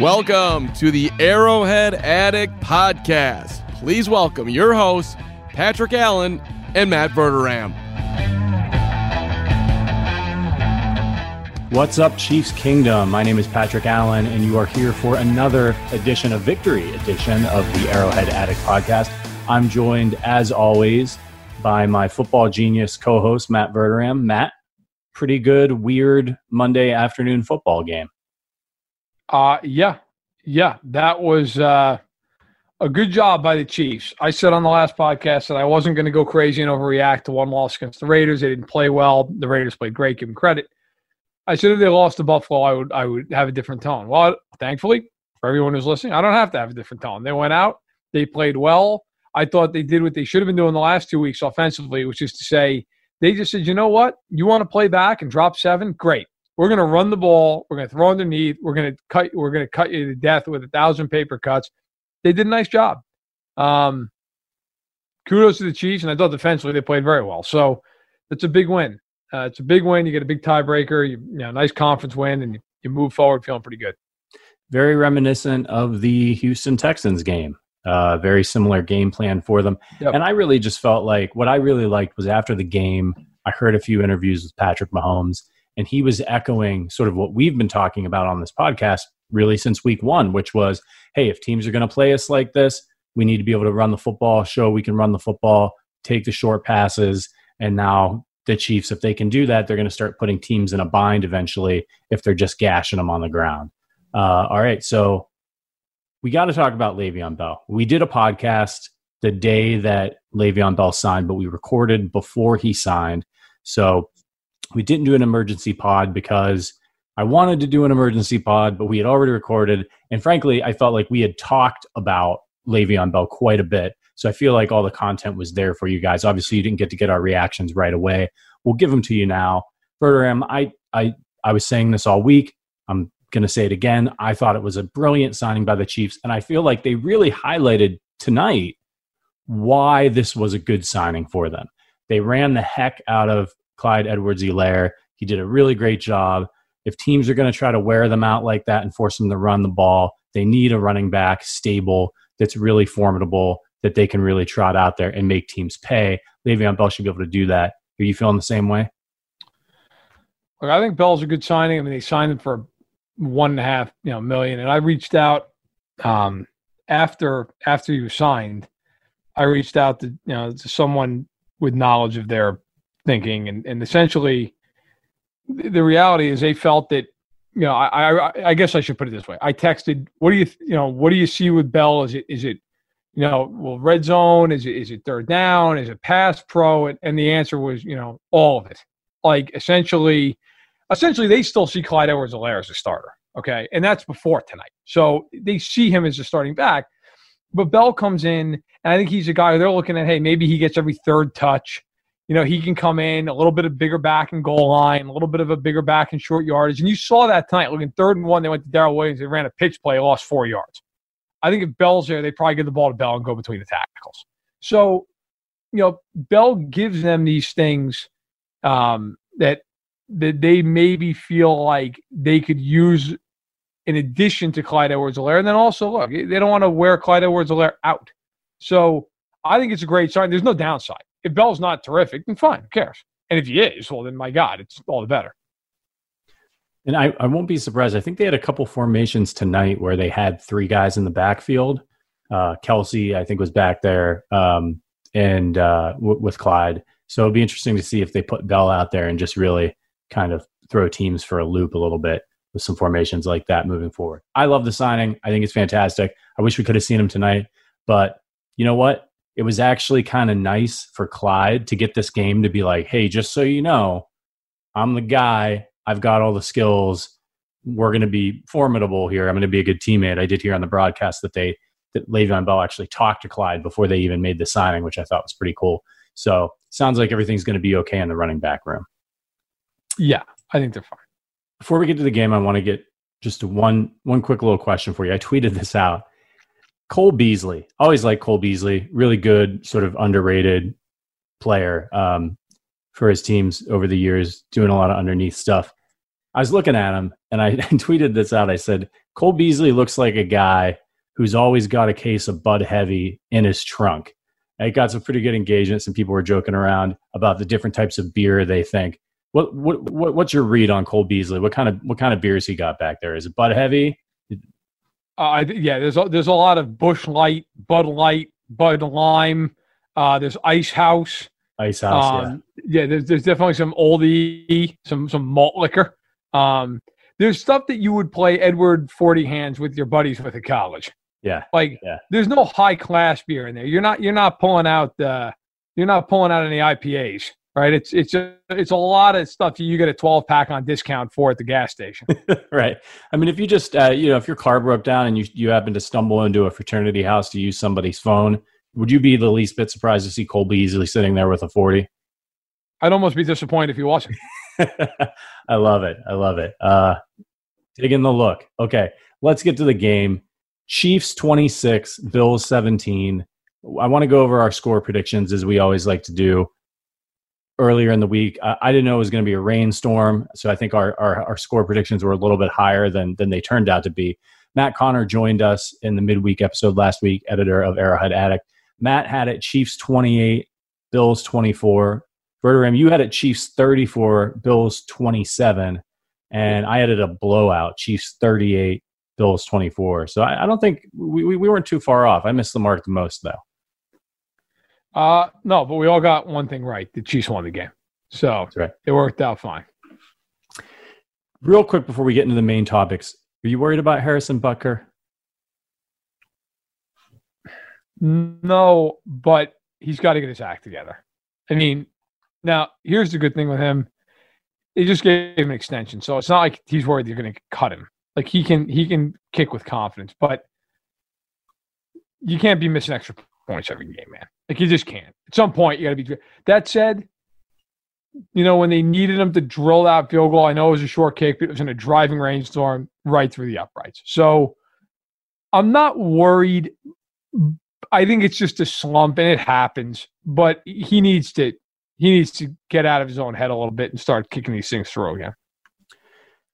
Welcome to the Arrowhead Addict Podcast. Please welcome your hosts, Patrick Allen and Matt Verderame. What's up, Chiefs Kingdom? My name is Patrick Allen, and you are here for another edition of Victory edition of the Arrowhead Addict Podcast. I'm joined, as always, by my football genius co host, Matt Verderame. Matt, pretty good, weird Monday afternoon football game. Uh, yeah, yeah, that was uh, a good job by the Chiefs. I said on the last podcast that I wasn't going to go crazy and overreact to one loss against the Raiders. They didn't play well. The Raiders played great. Give them credit. I said if they lost to Buffalo, I would I would have a different tone. Well, thankfully for everyone who's listening, I don't have to have a different tone. They went out. They played well. I thought they did what they should have been doing the last two weeks offensively, which is to say they just said, you know what, you want to play back and drop seven, great. We're going to run the ball. We're going to throw underneath. We're going to cut. We're going to cut you to death with a thousand paper cuts. They did a nice job. Um, kudos to the Chiefs, and I thought defensively they played very well. So it's a big win. Uh, it's a big win. You get a big tiebreaker. You, you know, nice conference win, and you, you move forward feeling pretty good. Very reminiscent of the Houston Texans game. Uh, very similar game plan for them. Yep. And I really just felt like what I really liked was after the game, I heard a few interviews with Patrick Mahomes, and he was echoing sort of what we've been talking about on this podcast really since week one, which was hey, if teams are going to play us like this, we need to be able to run the football, show we can run the football, take the short passes. And now the Chiefs, if they can do that, they're going to start putting teams in a bind eventually if they're just gashing them on the ground. Uh, all right. So we got to talk about Le'Veon Bell. We did a podcast the day that Le'Veon Bell signed, but we recorded before he signed. So we didn't do an emergency pod because I wanted to do an emergency pod, but we had already recorded. And frankly, I felt like we had talked about Le'Veon Bell quite a bit. So I feel like all the content was there for you guys. Obviously, you didn't get to get our reactions right away. We'll give them to you now. Verderame, I, I, I was saying this all week. I'm going to say it again. I thought it was a brilliant signing by the Chiefs. And I feel like they really highlighted tonight why this was a good signing for them. They ran the heck out of Clyde Edwards Helaire. He did a really great job. If teams are going to try to wear them out like that and force them to run the ball, they need a running back stable that's really formidable that they can really trot out there and make teams pay. Le'Veon Bell should be able to do that. Are you feeling the same way? Look, I think Bell's a good signing. I mean, they signed him for one and a half, you know, million. And I reached out um, after after he was signed. I reached out to you know to someone with knowledge of their thinking, and and essentially, the reality is they felt that you know, I, I, I guess I should put it this way. I texted, "What do you, you know, what do you see with Bell? Is it, is it, you know, well, red zone? Is it, is it third down? Is it pass pro?" And, and the answer was, you know, all of it. Like essentially, essentially, they still see Clyde Edwards-Helaire as a starter. Okay, and that's before tonight. So they see him as a starting back. But Bell comes in, and I think he's a guy they're looking at. Hey, maybe he gets every third touch you know, he can come in a little bit of bigger back and goal line, a little bit of a bigger back and short yardage. And you saw that tonight. Looking third and one, they went to Darrel Williams. They ran a pitch play, lost four yards. I think if Bell's there, they probably give the ball to Bell and go between the tackles. So, you know, Bell gives them these things um, that that they maybe feel like they could use in addition to Clyde Edwards-Helaire. And then also, look, they don't want to wear Clyde Edwards-Helaire out. So I think it's a great sign. There's no downside. If Bell's not terrific, then fine, who cares? And if he is, well, then my God, it's all the better. And I, I won't be surprised. I think they had a couple formations tonight where they had three guys in the backfield. Uh, Kelce, I think, was back there, um, and uh, w- with Clyde. So it'll be interesting to see if they put Bell out there and just really kind of throw teams for a loop a little bit with some formations like that moving forward. I love the signing. I think it's fantastic. I wish we could have seen him tonight, but you know what? it was actually kind of nice for Clyde to get this game to be like, hey, just so you know, I'm the guy. I've got all the skills. We're going to be formidable here. I'm going to be a good teammate. I did hear on the broadcast that they that Le'Veon Bell actually talked to Clyde before they even made the signing, which I thought was pretty cool. So sounds like everything's going to be okay in the running back room. Yeah, I think they're fine. Before we get to the game, I want to get just one one quick little question for you. I tweeted this out. Cole Beasley, always like Cole Beasley, really good, sort of underrated player um, for his teams over the years, doing a lot of underneath stuff. I was looking at him and I tweeted this out. I said, Cole Beasley looks like a guy who's always got a case of Bud Heavy in his trunk. And it got some pretty good engagement. Some people were joking around about the different types of beer they think. What, what, what what's your read on Cole Beasley? What kind of what kind of beers he got back there? Is it Bud Heavy? Uh, yeah, there's a, there's a lot of Busch Light, Bud Light, Bud Lime. Uh, there's Ice House. Ice House. Um, yeah, yeah there's, there's definitely some oldie, some some malt liquor. Um, there's stuff that you would play Edward Forty Hands with your buddies with at college. Yeah. Like yeah. there's no high class beer in there. You're not you're not pulling out the you're not pulling out any IPAs, right? It's it's a, it's a lot of stuff you get a 12 pack on discount for at the gas station. right. I mean, if you just uh, you know if your car broke down and you you happen to stumble into a fraternity house to use somebody's phone, would you be the least bit surprised to see Cole Beasley sitting there with a 40? I'd almost be disappointed if you wasn't. I love it. I love it. Uh, taking the look. Okay, let's get to the game. Chiefs 26, Bills 17. I want to go over our score predictions as we always like to do earlier in the week. I, I didn't know it was going to be a rainstorm, so I think our, our, our score predictions were a little bit higher than than they turned out to be. Matt Connor joined us in the midweek episode last week, editor of Arrowhead Addict. Matt had it Chiefs 28, Bills 24. Verderame, you had it Chiefs 34, Bills 27. And I it a blowout, Chiefs 38, Bills 24. So I, I don't think we, we, weren't too far off. I missed the mark the most, though. Uh, no, but we all got one thing right. The Chiefs won the game. So right. it worked out fine. Real quick before we get into the main topics, are you worried about Harrison Butker? No, but he's got to get his act together. I mean, now here's the good thing with him. They just gave him an extension. So it's not like he's worried they're going to cut him. Like he can he can kick with confidence, but you can't be missing extra points every game, man. Like you just can't. At some point, you got to be. That said, you know when they needed him to drill that field goal, I know it was a short kick, but it was in a driving rainstorm right through the uprights. So I'm not worried. I think it's just a slump, and it happens. But he needs to he needs to get out of his own head a little bit and start kicking these things through again.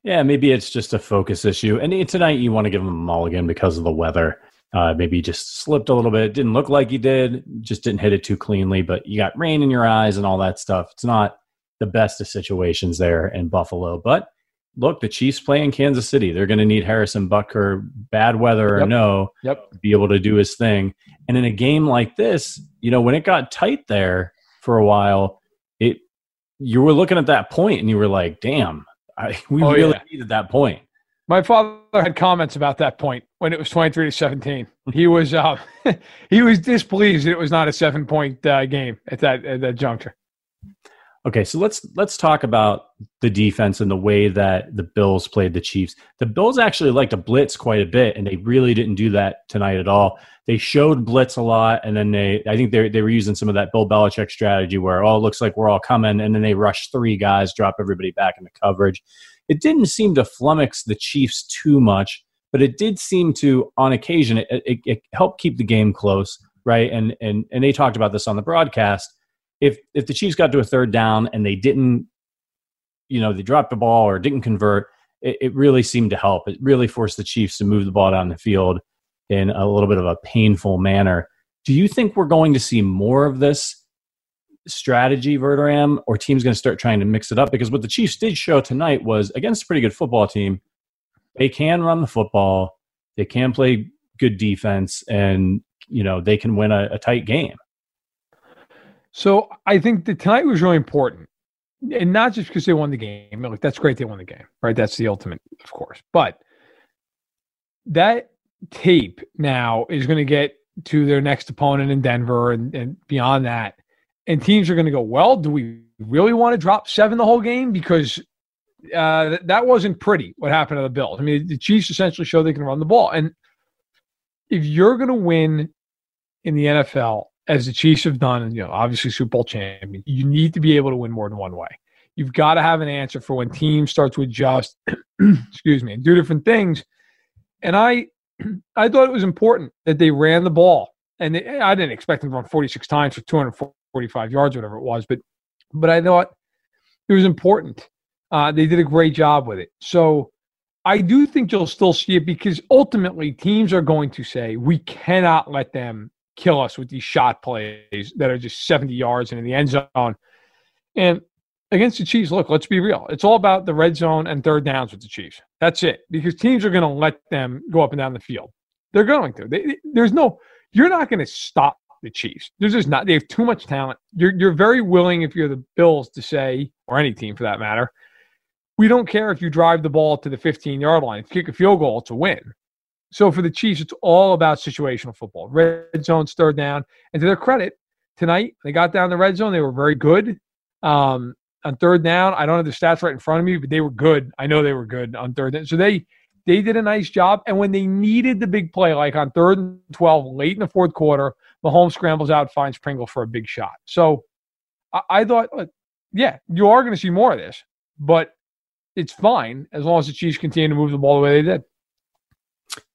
Yeah, maybe it's just a focus issue. And tonight you want to give him a mulligan because of the weather. Uh, maybe just slipped a little bit. Didn't look like he did. Just didn't hit it too cleanly. But you got rain in your eyes and all that stuff. It's not the best of situations there in Buffalo. But look, the Chiefs play in Kansas City. They're going to need Harrison Butker, bad weather or yep. no, yep. be able to do his thing. And in a game like this, you know, when it got tight there for a while, it you were looking at that point and you were like, "Damn, I, we oh, really yeah. needed that point. My father had comments about that point when it was 23 to 17. He was uh, he was displeased that it was not a seven point uh, game at that at that juncture. Okay, so let's let's talk about the defense and the way that the Bills played the Chiefs. The Bills actually liked to blitz quite a bit, and they really didn't do that tonight at all. They showed blitz a lot, and then they I think they they were using some of that Bill Belichick strategy where oh it looks like we're all coming, and then they rush three guys, drop everybody back into coverage. It didn't seem to flummox the Chiefs too much, but it did seem to on occasion it, it, it helped keep the game close, right? And and and they talked about this on the broadcast if if the Chiefs got to a third down and they didn't, you know, they dropped the ball or didn't convert, it, it, really seemed to help. It really forced the Chiefs to move the ball down the field in a little bit of a painful manner. Do you think we're going to see more of this strategy, Verderame, or teams going to start trying to mix it up? Because what the Chiefs did show tonight was against a pretty good football team, they can run the football, they can play good defense, and you know they can win a, a tight game. So I think that tonight was really important, and not just because they won the game. Like that's great, they won the game, right? That's the ultimate, of course. But that tape now is going to get to their next opponent in Denver and, and beyond that, and teams are going to go, well, do we really want to drop seven the whole game? Because uh, that wasn't pretty what happened to the Bills. I mean, the Chiefs essentially show they can run the ball. And if you're going to win in the NFL, as the Chiefs have done, and you know, obviously Super Bowl champion, you need to be able to win more than one way. You've got to have an answer for when teams start to adjust, excuse me, and do different things. And I, I thought it was important that they ran the ball, and they, I didn't expect them to run 46 times for 245 yards, whatever it was, but, but I thought it was important. Uh, they did a great job with it. So I do think you'll still see it because ultimately teams are going to say we cannot let them kill us with these shot plays that are just 70 yards and in the end zone. And against the Chiefs, look, let's be real. It's all about the red zone and third downs with the Chiefs. That's it. Because teams are going to let them go up and down the field. They're going to. They, there's no, you're not going to stop the Chiefs. There's just not, they have too much talent. You're, you're very willing, if you're the Bills, to say, or any team for that matter, we don't care if you drive the ball to the 15 yard line, kick a field goal to win. So for the Chiefs, it's all about situational football. Red zone's third down. And to their credit, tonight they got down the red zone. They were very good. Um, on third down, I don't have the stats right in front of me, but they were good. I know they were good on third down. So they they did a nice job. And when they needed the big play, like on third and 12, late in the fourth quarter, Mahomes scrambles out, finds Pringle for a big shot. So I, I thought, yeah, you are going to see more of this, but it's fine as long as the Chiefs continue to move the ball the way they did.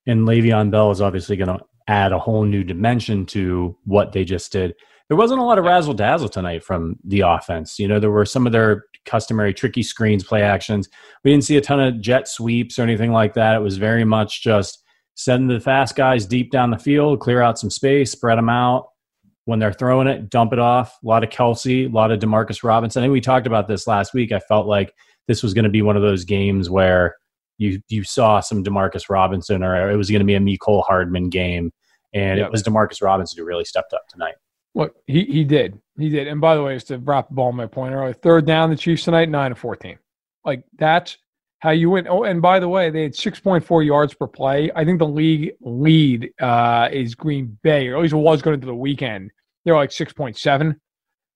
And Le'Veon Bell is obviously going to add a whole new dimension to what they just did. There wasn't a lot of razzle dazzle tonight from the offense. You know, there were some of their customary tricky screens, play actions. We didn't see a ton of jet sweeps or anything like that. It was very much just send the fast guys deep down the field, clear out some space, spread them out. When they're throwing it, dump it off. A lot of Kelce, a lot of Demarcus Robinson. I think we talked about this last week. I felt like this was going to be one of those games where you you saw some Demarcus Robinson, or it was going to be a Mecole Hardman game, and yep. it was Demarcus Robinson who really stepped up tonight. Look, he he did, he did. And by the way, just to wrap the ball on my point earlier, third down the Chiefs tonight, nine to fourteen. Like that's how you went. Oh, and by the way, they had six point four yards per play. I think the league lead uh, is Green Bay, or at least it was going to the weekend. They're like six point seven.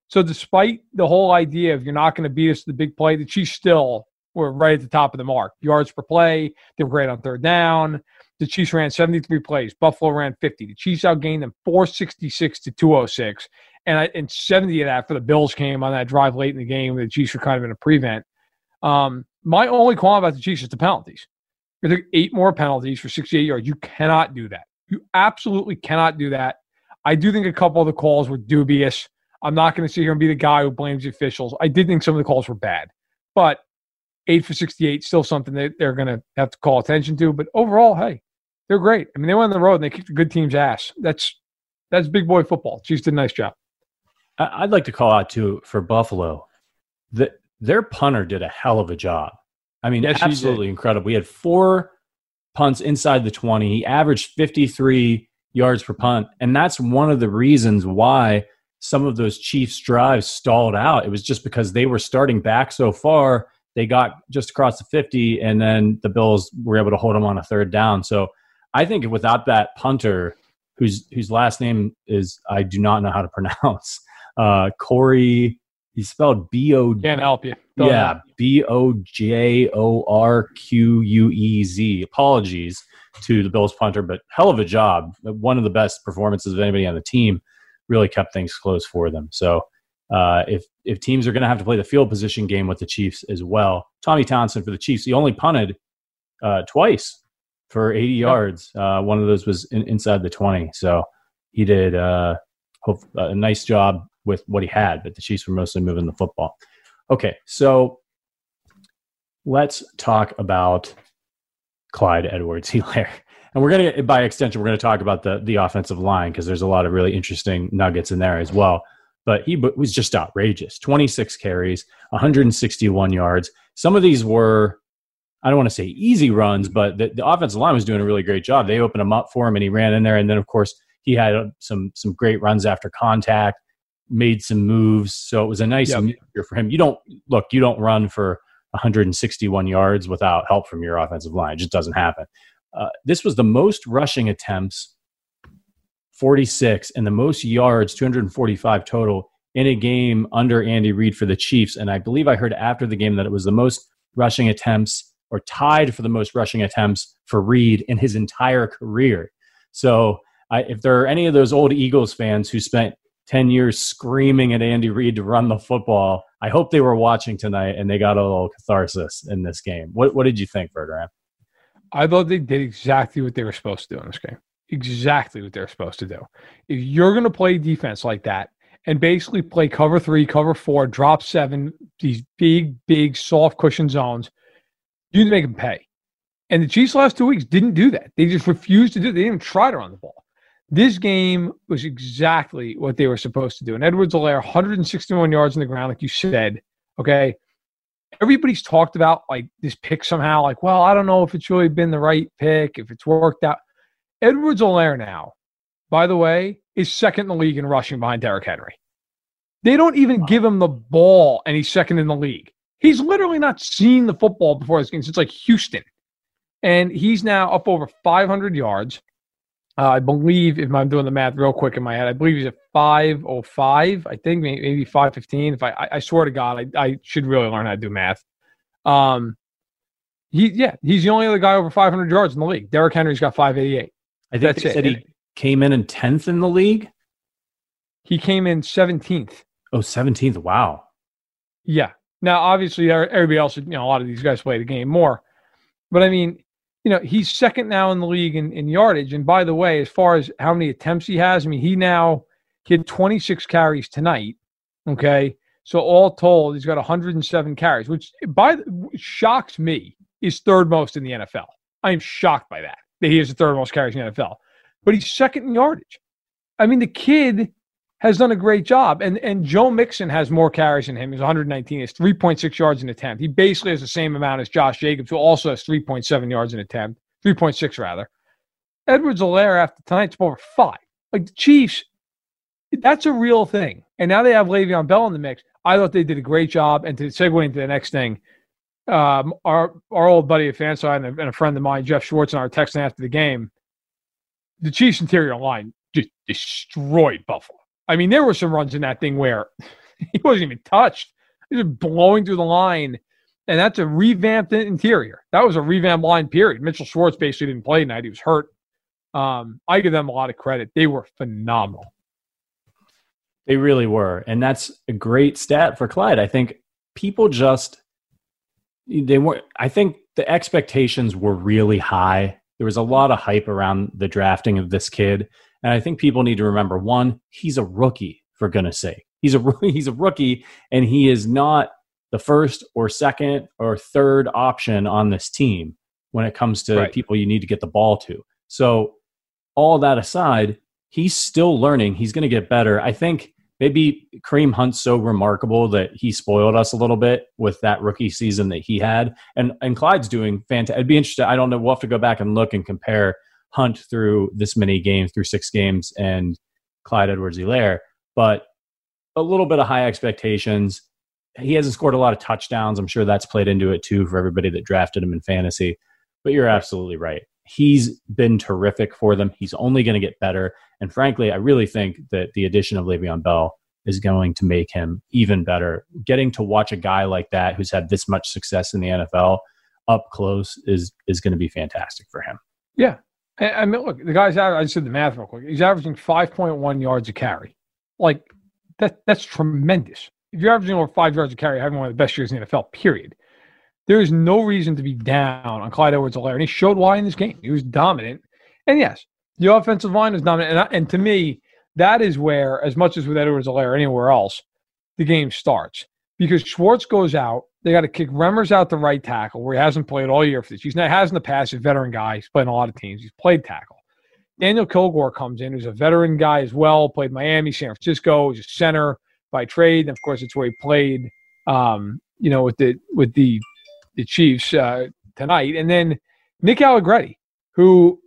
So despite the whole idea of you're not going to beat us to the big play, the Chiefs still were right at the top of the mark. Yards per play, they were great on third down. The Chiefs ran 73 plays. Buffalo ran 50. The Chiefs outgained them 466 to 206. And, I, and 70 of that for the Bills came on that drive late in the game. The Chiefs were kind of in a prevent. Um, my only qualm about the Chiefs is the penalties. They took eight more penalties for 68 yards. You cannot do that. You absolutely cannot do that. I do think a couple of the calls were dubious. I'm not going to sit here and be the guy who blames the officials. I did think some of the calls were bad, but eight for 68, still something that they're going to have to call attention to. But overall, hey, they're great. I mean, they went on the road and they kicked a good team's ass. That's that's big boy football. Chiefs did a nice job. I'd like to call out too for Buffalo that their punter did a hell of a job. I mean, yes, absolutely incredible. We had four punts inside the 20. He averaged 53 yards per punt. And that's one of the reasons why some of those Chiefs drives stalled out. It was just because they were starting back so far they got just across the 50, and then the Bills were able to hold them on a third down. So I think without that punter, whose whose last name is I do not know how to pronounce, uh, Corey. He spelled B O. Can't help you. Don't yeah, B O J O R Q U E Z. Apologies to the Bills punter, but hell of a job. One of the best performances of anybody on the team. Really kept things close for them. So uh, if if teams are going to have to play the field position game with the Chiefs as well. Tommy Townsend for the Chiefs, he only punted uh, twice for 80 yards. Uh, one of those was in, inside the 20, so he did uh, hope, a nice job with what he had. But the Chiefs were mostly moving the football. Okay, so let's talk about Clyde Edwards-Helaire. And we're going to, by extension, we're going to talk about the the offensive line because there's a lot of really interesting nuggets in there as well but he was just outrageous 26 carries 161 yards some of these were i don't want to say easy runs but the, the offensive line was doing a really great job they opened him up for him and he ran in there and then of course he had uh, some some great runs after contact made some moves so it was a nice yep. for him you don't look you don't run for 161 yards without help from your offensive line it just doesn't happen uh, this was the most rushing attempts 46 and the most yards, 245 total in a game under Andy Reid for the Chiefs. And I believe I heard after the game that it was the most rushing attempts or tied for the most rushing attempts for Reid in his entire career. So I, if there are any of those old Eagles fans who spent 10 years screaming at Andy Reid to run the football, I hope they were watching tonight and they got a little catharsis in this game. What, what did you think, Verderame? I thought they did exactly what they were supposed to do in this game. Exactly what they're supposed to do. If you're going to play defense like that and basically play cover three, cover four, drop seven, these big, big soft cushion zones, you need to make them pay. And the Chiefs last two weeks didn't do that. They just refused to do it. They didn't even try to run the ball. This game was exactly what they were supposed to do. And Edwards-Helaire, 161 yards on the ground, like you said. Okay. Everybody's talked about like this pick somehow, like, well, I don't know if it's really been the right pick, if it's worked out. Edwards-Helaire now, by the way, is second in the league in rushing behind Derrick Henry. They don't even give him the ball, and he's second in the league. He's literally not seen the football before this game since like Houston. And he's now up over 500 yards. Uh, I believe, if I'm doing the math real quick in my head, I believe he's at 505. I think maybe 515. If I, I, I swear to God, I, I should really learn how to do math. Um, he, yeah, he's the only other guy over 500 yards in the league. Derrick Henry's got 588. I think That's they it. said he came in in 10th in the league. He came in 17th. Oh, 17th. Wow. Yeah. Now, obviously, everybody else, you know, a lot of these guys play the game more. But I mean, you know, he's second now in the league in, in yardage. And by the way, as far as how many attempts he has, I mean, he now he had 26 carries tonight. Okay. So all told, he's got 107 carries, which by the, shocks me is third most in the NFL. I am shocked by that, that he has the third most carries in the NFL. But he's second in yardage. I mean, the kid has done a great job. And and Joe Mixon has more carries than him. He's 119. He's 3.6 yards an attempt. He basically has the same amount as Josh Jacobs, who also has 3.7 yards an attempt, 3.6 rather. Edwards-Helaire after tonight's over five. Like the Chiefs, that's a real thing. And now they have Le'Veon Bell in the mix. I thought they did a great job. And to segue into the next thing, um, our our old buddy at Fanside and a, and a friend of mine, Jeff Schwartz, and I were texting after the game. The Chiefs' interior line just destroyed Buffalo. I mean, there were some runs in that thing where he wasn't even touched. He was blowing through the line. And that's a revamped interior. That was a revamped line, period. Mitchell Schwartz basically didn't play tonight. He was hurt. Um, I give them a lot of credit. They were phenomenal. They really were. And that's a great stat for Clyde. I think people just they were I think the expectations were really high. There was a lot of hype around the drafting of this kid. And I think people need to remember one, he's a rookie, for goodness sake. He's a he's a rookie, and he is not the first or second or third option on this team when it comes to right. people you need to get the ball to. So, all that aside, he's still learning. He's going to get better. I think maybe Kareem Hunt's so remarkable that he spoiled us a little bit with that rookie season that he had. And and Clyde's doing fantastic. I'd be interested. I don't know. We'll have to go back and look and compare Hunt through this many games, through six games, and Clyde Edwards-Helaire, but a little bit of high expectations. He hasn't scored a lot of touchdowns. I'm sure that's played into it too for everybody that drafted him in fantasy. But you're absolutely right. He's been terrific for them. He's only going to get better. And frankly, I really think that the addition of Le'Veon Bell is going to make him even better. Getting to watch a guy like that who's had this much success in the NFL up close is is going to be fantastic for him. Yeah, I mean, look, the guy's. I just did the math real quick. He's averaging five point one yards a carry. Like that. That's tremendous. If you're averaging over five yards a carry, having one of the best years in the NFL. Period. There is no reason to be down on Clyde Edwards-Helaire, and he showed why in this game. He was dominant, and yes, the offensive line was dominant. And, and to me, that is where, as much as with Edwards-Helaire anywhere else, the game starts because Schwartz goes out they got to kick Remmers out the right tackle, where he hasn't played all year for this. He's not has in the past. He's a veteran guy. He's played a lot of teams. He's played tackle. Daniel Kilgore comes in, who's a veteran guy as well. Played Miami, San Francisco. He's a center by trade. And of course, it's where he played. Um, you know, with the with the the Chiefs uh, tonight. And then Nick Allegretti, who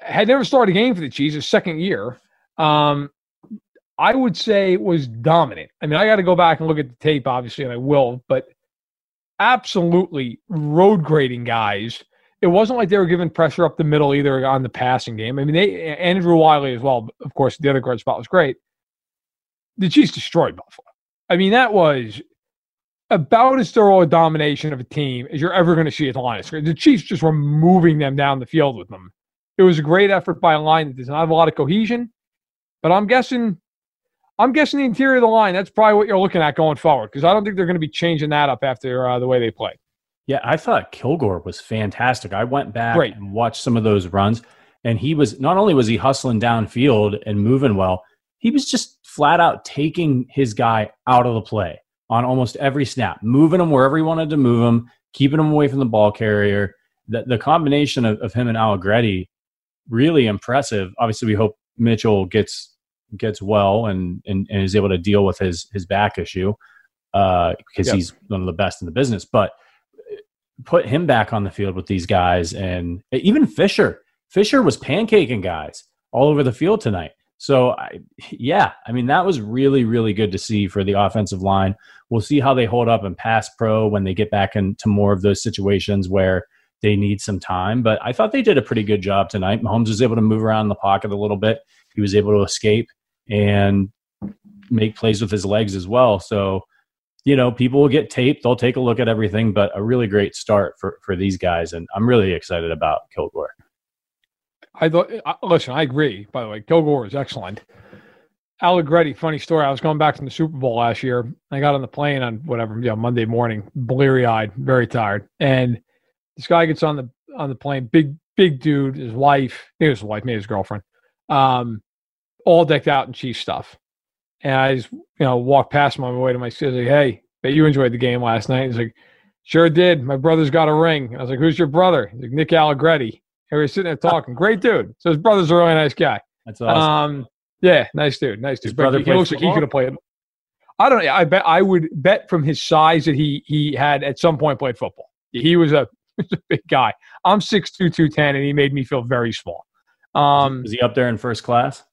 had never started a game for the Chiefs, his second year. Um, I would say it was dominant. I mean, I got to go back and look at the tape, obviously, and I will. But absolutely road grading guys. It wasn't like they were giving pressure up the middle either on the passing game. I mean, they Andrew Wylie as well. Of course, the other guard spot was great. the Chiefs destroyed Buffalo. I mean, that was about as thorough a domination of a team as you're ever going to see at the line of scrimmage. The Chiefs just were moving them down the field with them. It was a great effort by a line that does not have a lot of cohesion, but I'm guessing, I'm guessing the interior of the line. That's probably what you're looking at going forward because I don't think they're going to be changing that up after uh, the way they play. Yeah, I thought Kilgore was fantastic. I went back Great. and watched some of those runs, and he was not only was he hustling downfield and moving well, he was just flat out taking his guy out of the play on almost every snap, moving him wherever he wanted to move him, keeping him away from the ball carrier. The, the combination of, of him and Allegretti, really impressive. Obviously, we hope Mitchell gets gets well and, and, and is able to deal with his his back issue uh, because yep. he's one of the best in the business. But put him back on the field with these guys, and even Fisher. Fisher was pancaking guys all over the field tonight. So, I, yeah, I mean, that was really, really good to see for the offensive line. We'll see how they hold up in pass pro when they get back into more of those situations where they need some time. But I thought they did a pretty good job tonight. Mahomes was able to move around the pocket a little bit, he was able to escape and make plays with his legs as well. So, you know, people will get taped, they'll take a look at everything, but a really great start for, for these guys. And I'm really excited about Kilgore. I thought, listen, I agree. By the way, Kilgore is excellent. Allegretti, funny story. I was going back from the Super Bowl last year. I got on the plane on whatever, you know, Monday morning, bleary eyed, very tired. And this guy gets on the on the plane, big, big dude, his wife, maybe his wife, maybe his girlfriend, um, all decked out in Chief stuff. And I just, you know, walked past him on my way to my city. Like, hey, bet you enjoyed the game last night. He's like, sure did. My brother's got a ring. I was like, who's your brother? He's like, Nick Allegretti. And we were sitting there talking. Great dude. So his brother's a really nice guy. That's awesome. Um, yeah, nice dude. Nice dude. His brother he, looks like he could have played. I don't know. I bet I would bet from his size that he he had at some point played football. He was a, was a big guy. I'm 6'2", 210, and he made me feel very small. Um, was he up there in first class?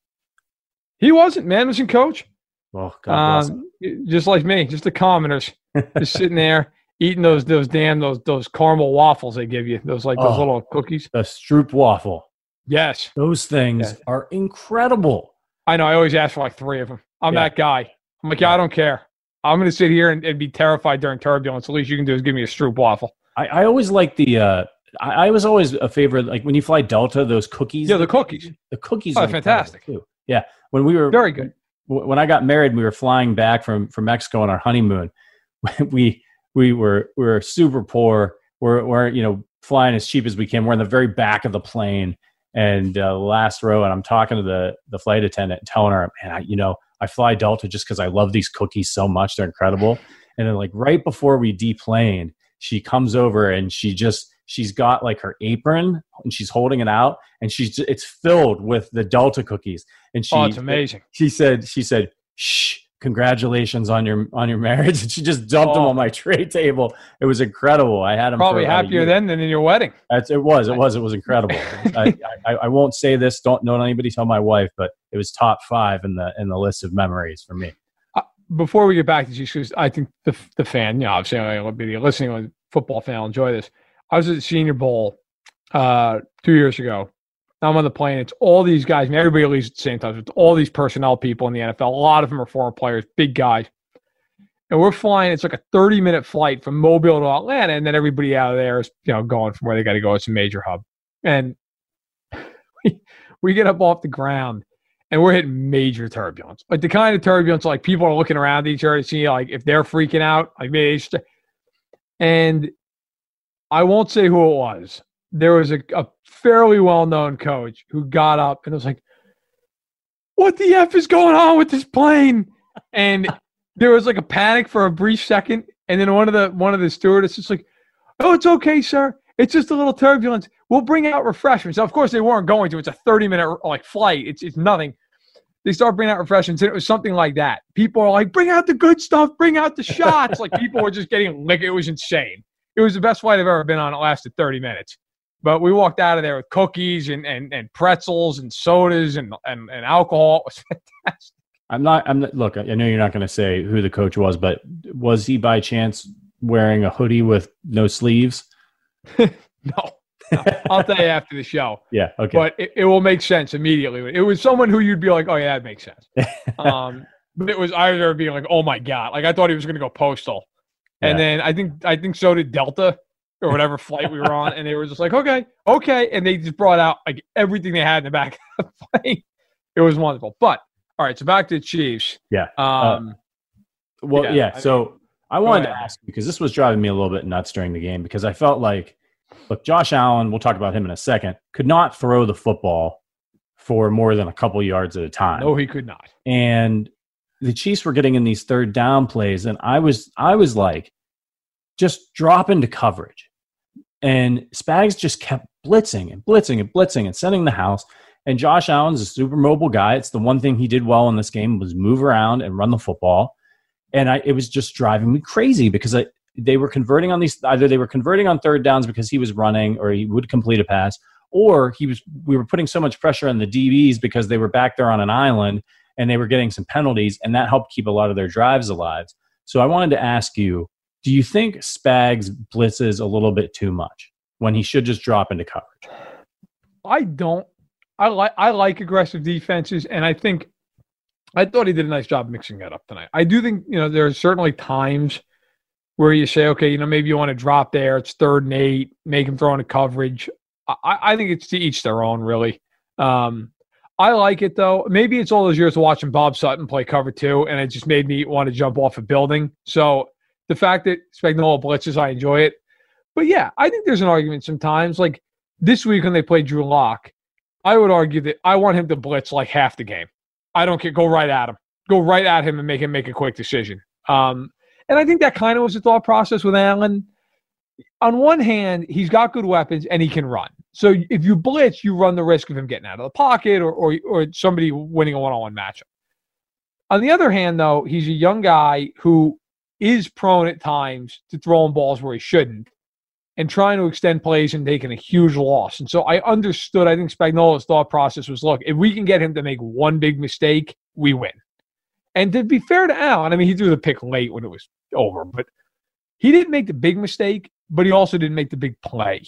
He wasn't, man. Was in coach. Well, God bless um, just like me, just the commoners, just sitting there eating those those damn those those caramel waffles they give you. Those like those oh, little cookies. The Stroop waffle. Yes. Those things yes. are incredible. I know. I always ask for like three of them. I'm yeah. that guy. I'm like, yeah, I don't care. I'm going to sit here and, and, be terrified during turbulence. The least you can do is give me a Stroop waffle. I, I always like the. Uh, I, I, was always a favorite. Like when you fly Delta, those cookies. Yeah, the cookies. The cookies oh, are fantastic too. Yeah, when we were very good. When I got married, we were flying back from from Mexico on our honeymoon. we we were we were super poor. We're, we're you know flying as cheap as we can. We're in the very back of the plane and uh, last row, and I'm talking to the the flight attendant, telling her, man, I, you know, I fly Delta just because I love these cookies so much. They're incredible. And then like right before we deplaned, she comes over and she just she's got like her apron and she's holding it out and she's it's filled with the Delta cookies. And she, oh, it's amazing. She said, she said, shh, congratulations on your on your marriage and she just dumped oh. them on my tray table it was incredible i had them probably happier then than in your wedding That's, it was it was it was incredible I, I, I won't say this don't don't anybody tell my wife but it was top five in the in the list of memories for me uh, before we get back to Jesus, I think the the fan, you know, obviously I'll be listening football fan will enjoy this. I was at the Senior Bowl uh, two years ago, I'm on the plane. It's all these guys. Mean, everybody leaves at the same time. It's all these personnel people in the NFL. A lot of them are former players, big guys. And we're flying. It's like a 30 minute flight from Mobile to Atlanta, and then everybody out of there is you know going from where they got to go. It's a major hub, and we we get up off the ground, and we're hitting major turbulence. Like the kind of turbulence like people are looking around each other to see like if they're freaking out. Like maybe, and I won't say who it was, there was a, a fairly well known coach who got up and was like, What the F is going on with this plane? And there was like a panic for a brief second. And then one of the one of the stewardesses is like, Oh, it's okay, sir. It's just a little turbulence. We'll bring out refreshments. Now, of course, they weren't going to. It's a 30 minute like flight. It's it's nothing. They start bringing out refreshments, and it was something like that. People are like, "Bring out the good stuff. Bring out the shots." like people were just getting like it was insane. It was the best flight I've ever been on. It lasted 30 minutes. But we walked out of there with cookies and, and, and pretzels and sodas and, and, and alcohol. It was fantastic. I'm not. I'm not. Look, I know you're not going to say who the coach was, but was he by chance wearing a hoodie with no sleeves? no, no. I'll tell you after the show. Yeah. Okay. But it, it, will make sense immediately. It was someone who you'd be like, oh yeah, that makes sense. Um, But it was I remember being like, "Oh my god!" Like I thought he was going to go postal, and Yeah. then I think I think so did Delta or whatever flight we were on, and they were just like, "Okay, okay," and they just brought out like everything they had in the back of the plane. It was wonderful. But all right, so back to the Chiefs. Yeah. Um, Well, Yeah, yeah. I so I wanted to ask because this was driving me a little bit nuts during the game because I felt like, look, Josh Allen, we'll talk about him in a second, could not throw the football for more than a couple yards at a time. no, he could not. and the Chiefs were getting in these third down plays, and I was I was like, just drop into coverage, and Spags just kept blitzing and blitzing and blitzing and sending the house. And Josh Allen's a super mobile guy. It's the one thing he did well in this game was move around and run the football. And I, it was just driving me crazy because I, they were converting on these either they were converting on third downs because he was running or he would complete a pass, or he was we were putting so much pressure on the DBs because they were back there on an island and they were getting some penalties, and that helped keep a lot of their drives alive. So I wanted to ask you, do you think Spags blitzes a little bit too much when he should just drop into coverage? I don't. I like I like aggressive defenses, and I think I thought he did a nice job mixing that up tonight. I do think you know there are certainly times where you say, okay, you know maybe you want to drop there. It's third and eight, make him throw into coverage. I, I think it's to each their own, really. Um, I like it though. Maybe it's all those years of watching Bob Sutton play cover two, and it just made me want to jump off a building. So the fact that Spagnuolo blitzes, I enjoy it. But yeah, I think there's an argument sometimes. Like this week when they played Drew Lock, I would argue that I want him to blitz like half the game. I don't care. Go right at him. Go right at him and make him make a quick decision. Um, and I think that kind of was the thought process with Allen. On one hand, he's got good weapons and he can run. So if you blitz, you run the risk of him getting out of the pocket or or, or somebody winning a one-on-one matchup. On the other hand, though, he's a young guy who is prone at times to throwing balls where he shouldn't and trying to extend plays and taking a huge loss. And so I understood, I think Spagnuolo's thought process was look, if we can get him to make one big mistake, we win. And to be fair to Allen, I mean, he threw the pick late when it was over, but he didn't make the big mistake, but he also didn't make the big play.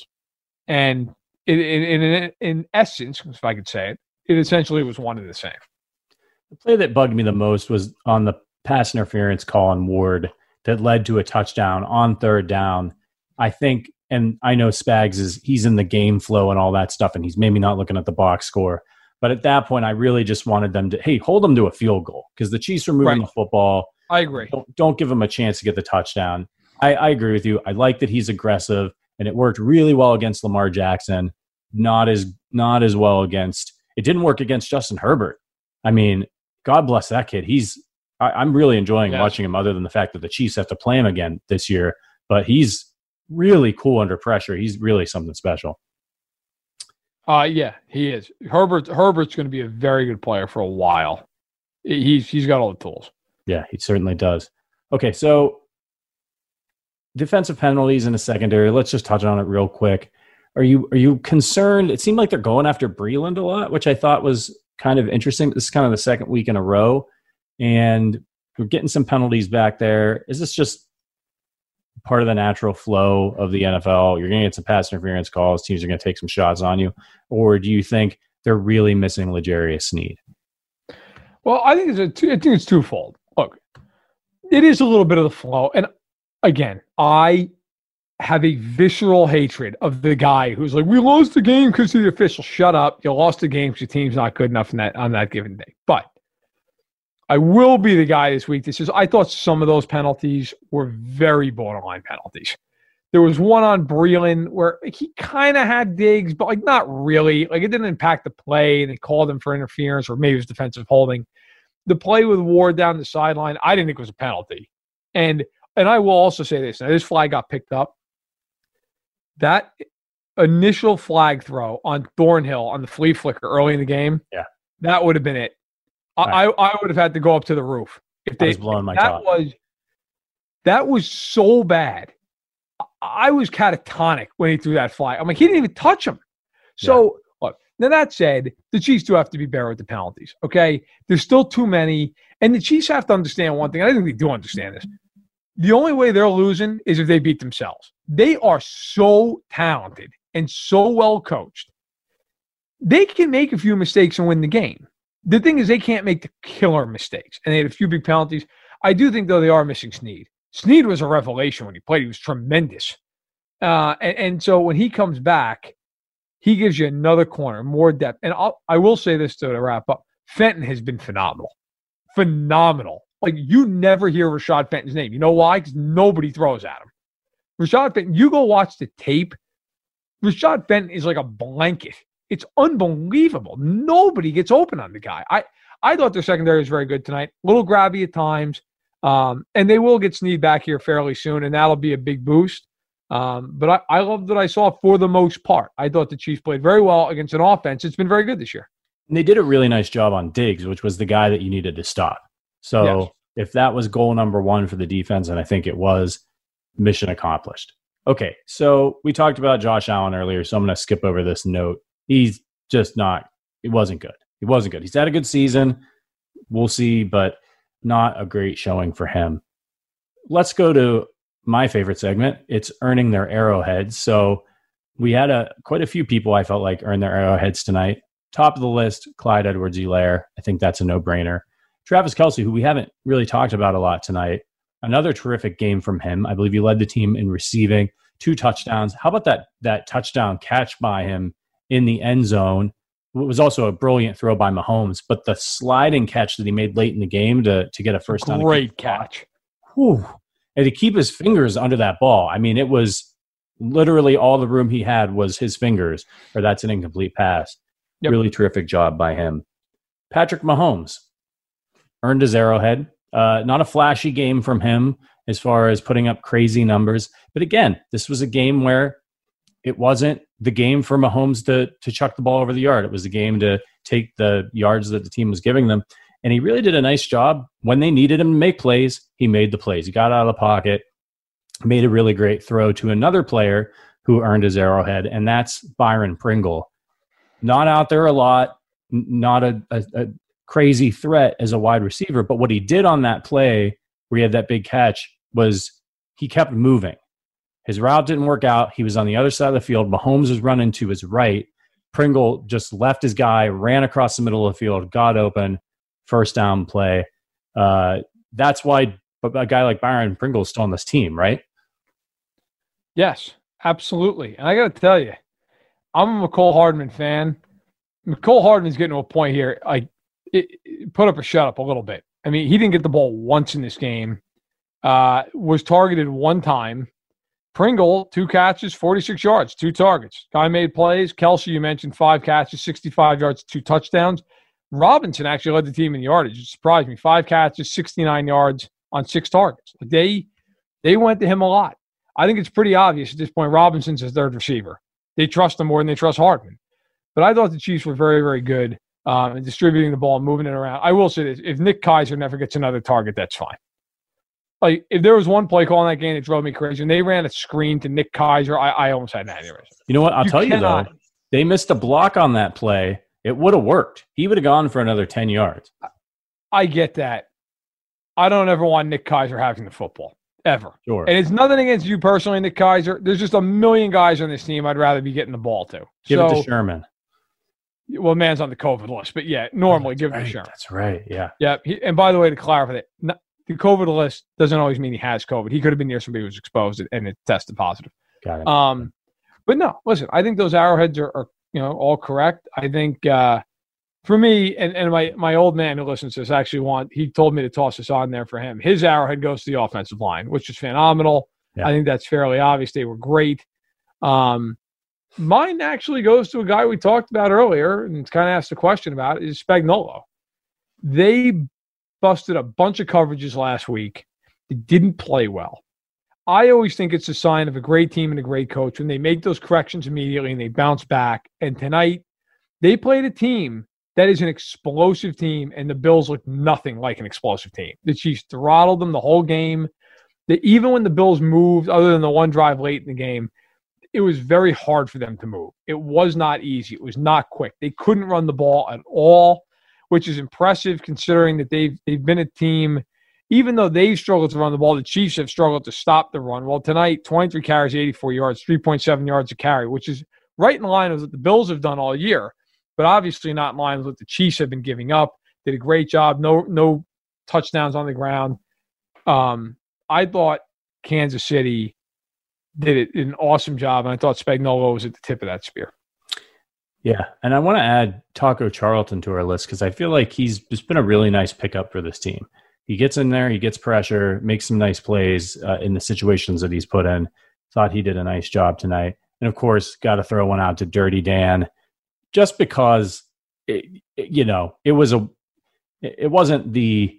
And in, in, in, in essence, if I could say it, it essentially was one and the same. The play that bugged me the most was on the pass interference call on Ward that led to a touchdown on third down. I think, and I know Spags is he's in the game flow and all that stuff, and he's maybe not looking at the box score. But at that point, I really just wanted them to, hey, hold them to a field goal because the Chiefs are moving Right. the football. I agree. Don't, don't give them a chance to get the touchdown. I, I agree with you. I like that he's aggressive, and it worked really well against Lamar Jackson. Not as not as well against. It didn't work against Justin Herbert. I mean, God bless that kid. He's. I, I'm really enjoying watching him. Other than the fact that the Chiefs have to play him again this year, but he's really cool under pressure. He's really something special. Uh, yeah, he is. Herbert Herbert's going to be a very good player for a while. He's he's got all the tools. Yeah, he certainly does. Okay, so defensive penalties in the secondary. Let's just touch on it real quick. Are you are you concerned? It seemed like they're going after Breeland a lot, which I thought was kind of interesting. This is kind of the second week in a row, and we're getting some penalties back there. Is this just part of the natural flow of the NFL? You're going to get some pass interference calls. Teams are going to take some shots on you, or do you think they're really missing L'Jarius Sneed? Well, I think it's a I think it's twofold. Look, it is a little bit of the flow, and again, I have a visceral hatred of the guy who's like, "We lost the game because of the official." Shut up! You lost the game because your team's not good enough that on that given day. But I will be the guy this week that says I thought some of those penalties were very borderline penalties. There was one on Breeland where he kind of had digs, but like not really. Like it didn't impact the play, and they called him for interference, or maybe it was defensive holding. The play with Ward down the sideline, I didn't think it was a penalty. And and I will also say this: now this flag got picked up. That initial flag throw on Thornhill on the flea flicker early in the game, Yeah. that would have been it. I, I, I would have had to go up to the roof if I they was blowing my that top. was that was so bad. I- I was catatonic when he threw that flag. I'm like, he didn't even touch him. So look, now that said, the Chiefs do have to be better with the penalties. Okay. There's still too many. And the Chiefs have to understand one thing. I think they do understand this. The only way they're losing is if they beat themselves. They are so talented and so well coached. They can make a few mistakes and win the game. the thing is they can't make the killer mistakes, and they had a few big penalties. I do think though they are missing Sneed. Sneed was a revelation when he played. He was tremendous, uh, and, and so when he comes back, he gives you another corner, more depth. And I'll, I will say this to, to wrap up: Fenton has been phenomenal, phenomenal. Like you never hear Rashad Fenton's name. You know why? Because nobody throws at him. Rashad Fenton, you go watch the tape. Rashad Fenton is like a blanket. It's unbelievable. Nobody gets open on the guy. I I thought their secondary was very good tonight. A little grabby at times. Um, and they will get Sneed back here fairly soon, and that'll be a big boost. Um, but I, I loved what I saw for the most part. I thought the Chiefs played very well against an offense. It's been very good this year. And they did a really nice job on Diggs, which was the guy that you needed to stop. So yes. if that was goal number one for the defense, and I think it was, mission accomplished. Okay, so we talked about Josh Allen earlier, so I'm going to skip over this note. He's just not, it wasn't good. He wasn't good. He's had a good season. We'll see, but not a great showing for him. Let's go to my favorite segment. It's earning their arrowheads. So we had a quite a few people I felt like earn their arrowheads tonight. Top of the list, Clyde Edwards-Helaire. I think that's a no-brainer. Travis Kelce, who we haven't really talked about a lot tonight. Another terrific game from him. I believe he led the team in receiving, two touchdowns. How about that that touchdown catch by him in the end zone? It was also a brilliant throw by Mahomes, but the sliding catch that he made late in the game to to get a first down. Great catch. Whew. And to keep his fingers under that ball. I mean, it was literally all the room he had was his fingers, or that's an incomplete pass. Yep. Really terrific job by him. Patrick Mahomes earned his arrowhead. Uh, not a flashy game from him as far as putting up crazy numbers. But again, this was a game where it wasn't the game for Mahomes to to chuck the ball over the yard. It was the game to take the yards that the team was giving them. And he really did a nice job when they needed him to make plays. He made the plays. He got out of the pocket, made a really great throw to another player who earned his arrowhead, and that's Byron Pringle. Not out there a lot, not a, a, a crazy threat as a wide receiver, but what he did on that play where he had that big catch was he kept moving. His route didn't work out. He was on the other side of the field. Mahomes was running to his right. Pringle just left his guy, ran across the middle of the field, got open, first down play. Uh, that's why a guy like Byron Pringle is still on this team, right? Yes, absolutely. And I got to tell you, I'm a Mecole Hardman fan. Mecole Hardman's getting to a point here. I put up a shut up a little bit. I mean, he didn't get the ball once in this game. Uh, was targeted one time. Pringle, two catches, 46 yards, two targets. Guy made plays. Kelce, you mentioned five catches, 65 yards, two touchdowns. Robinson actually led the team in yardage. It surprised me. Five catches, 69 yards on six targets. They they went to him a lot. I think it's pretty obvious at this point. Robinson's his third receiver. They trust him more than they trust Hardman. But I thought the Chiefs were very, very good um, and distributing the ball and moving it around. I will say this: if Nick Keizer never gets another target, that's fine. Like if there was one play call in that game that drove me crazy, and they ran a screen to Nick Keizer, I, I almost had an aneurysm. You know what? I'll you tell cannot, you though, they missed a block on that play it would have worked. He would have gone for another 10 yards. I get that. I don't ever want Nick Keizer having the football ever. Sure. And it's nothing against you personally, Nick Keizer. There's just a million guys on this team I'd rather be getting the ball to. Give so, it to Sherman. Well, man's on the COVID list, but yeah, normally oh, give right. it to That's right. Yeah. Yeah. He, and by the way, to clarify that, the COVID list doesn't always mean he has COVID. He could have been near somebody who was exposed and it tested positive. Got it. Um, but no, listen, I think those arrowheads are, are you know all correct. I think uh, for me, and, and my, my old man who listens to this actually want he told me to toss this on there for him. His arrowhead goes to the offensive line, which is phenomenal. Yeah. I think that's fairly obvious. They were great. Um, mine actually goes to a guy we talked about earlier and kind of asked a question about is Spagnuolo. They busted a bunch of coverages last week. They didn't play well. I always think it's a sign of a great team and a great coach when they make those corrections immediately and they bounce back. And tonight, they played a team that is an explosive team, and the Bills look nothing like an explosive team. The Chiefs throttled them the whole game. That even when the Bills moved, other than the one drive late in the game, it was very hard for them to move. It was not easy. It was not quick. They couldn't run the ball at all, which is impressive considering that they've they've been a team. Even though they've struggled to run the ball, the Chiefs have struggled to stop the run. Well, tonight, 23 carries, 84 yards, 3.7 yards a carry, which is right in line with what the Bills have done all year. but obviously not in line with what the Chiefs have been giving up. Did a great job. No no touchdowns on the ground. Um, I thought Kansas City did an awesome job, and I thought Spagnuolo was at the tip of that spear. Yeah, and I want to add Taco Charlton to our list because I feel like he's just been a really nice pickup for this team. He gets in there, he gets pressure, makes some nice plays uh, in the situations that he's put in. Thought he did a nice job tonight, and of course, got to throw one out to Dirty Dan, just because it, it, you know it was a it wasn't the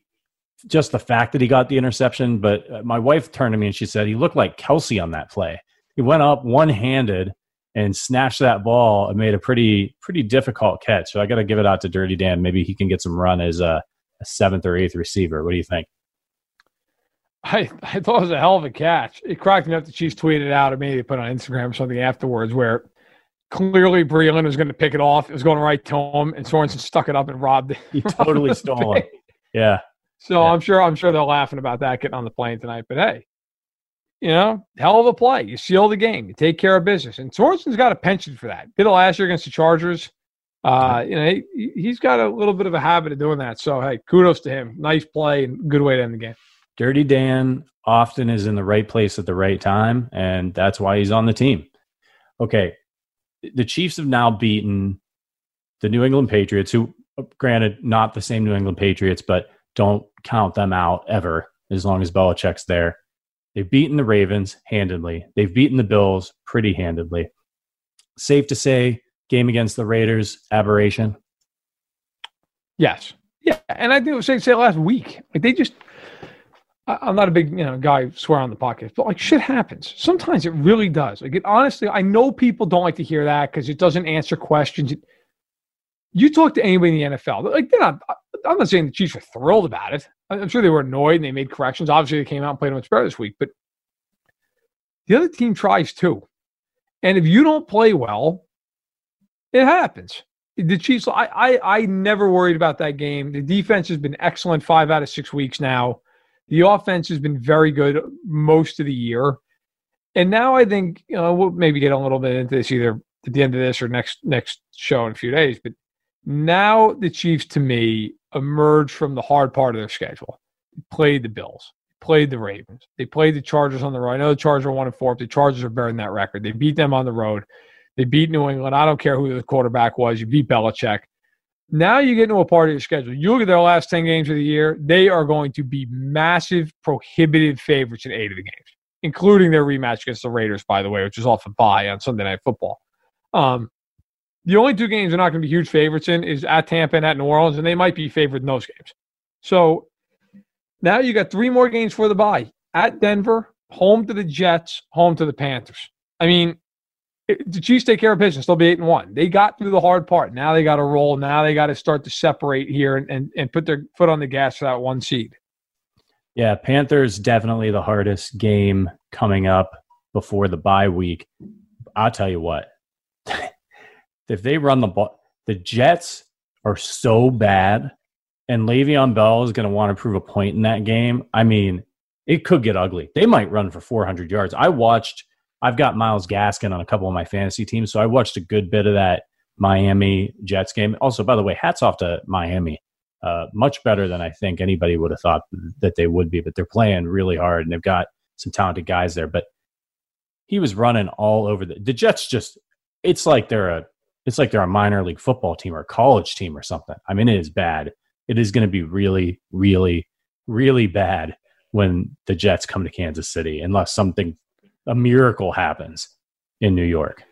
just the fact that he got the interception, but uh, my wife turned to me and she said he looked like Kelce on that play. He went up one handed and snatched that ball and made a pretty pretty difficult catch. So I got to give it out to Dirty Dan. Maybe he can get some run as a, a, seventh or eighth receiver. What do you think? I, I thought it was a hell of a catch. It cracked me up. The Chiefs tweeted out or maybe put on Instagram or something afterwards where clearly Breeland was going to pick it off. It was going right to him, and Sorensen stuck it up and robbed it. He totally stole it. Yeah. So yeah. I'm sure I'm sure they're laughing about that getting on the plane tonight. But hey, you know, hell of a play. You seal the game. You take care of business. And Sorensen's got a penchant for that. Did it last year against the Chargers. Uh, you know, he, he's got a little bit of a habit of doing that. So hey, kudos to him. Nice play and good way to end the game. Dirty Dan often is in the right place at the right time, and that's why he's on the team. Okay, the Chiefs have now beaten the New England Patriots, who, granted, not the same New England Patriots, but don't count them out ever as long as Belichick's there. They've beaten the Ravens handedly. They've beaten the Bills pretty handedly. Safe to say, game against the Raiders, aberration. Yes. Yeah. And I do say say last week. Like they just I'm not a big, you know, guy swear on the podcast, but like shit happens. Sometimes it really does. Like it honestly, I know people don't like to hear that because it doesn't answer questions. You talk to anybody in the NFL, like they're not. I'm not saying the Chiefs were thrilled about it. I'm sure they were annoyed and they made corrections. Obviously, they came out and played much better this week, but the other team tries too. And if you don't play well, it happens. The Chiefs, I, I, I never worried about that game. The defense has been excellent five out of six weeks now. The offense has been very good most of the year. And now I think, you know, we'll maybe get a little bit into this either at the end of this or next next show in a few days. But now the Chiefs, to me, emerge from the hard part of their schedule. They played the Bills, played the Ravens, they played the Chargers on the road. I know the Chargers are one and four, but the Chargers are better than that record. They beat them on the road. They beat New England. I don't care who the quarterback was. You beat Belichick. Now you get into a part of your schedule. You look at their last 10 games of the year, they are going to be massive, prohibitive favorites in eight of the games, including their rematch against the Raiders, by the way, which is off a bye on Sunday Night Football. Um, the only two games they're not going to be huge favorites in is at Tampa and at New Orleans, and they might be favored in those games. So now you got three more games for the bye at Denver, home to the Jets, home to the Panthers. I mean, the Chiefs take care of business. They'll be eight and one. They got through the hard part. Now they got to roll. Now they got to start to separate here and, and, and put their foot on the gas for that one seed. Yeah, Panthers definitely the hardest game coming up before the bye week. I'll tell you what, if they run the ball, the Jets are so bad, and Le'Veon Bell is going to want to prove a point in that game. I mean, it could get ugly. They might run for 400 yards. I watched. I've got Myles Gaskin on a couple of my fantasy teams, so I watched a good bit of that Miami Jets game. Also, by the way, hats off to Miami. Uh, much better than I think anybody would have thought that they would be, but they're playing really hard and they've got some talented guys there. But he was running all over the, the Jets. Just it's like they're a it's like they're a minor league football team or a college team or something. I mean, it is bad. It is going to be really, really, really bad when the Jets come to Kansas City, unless something a miracle happens in New York.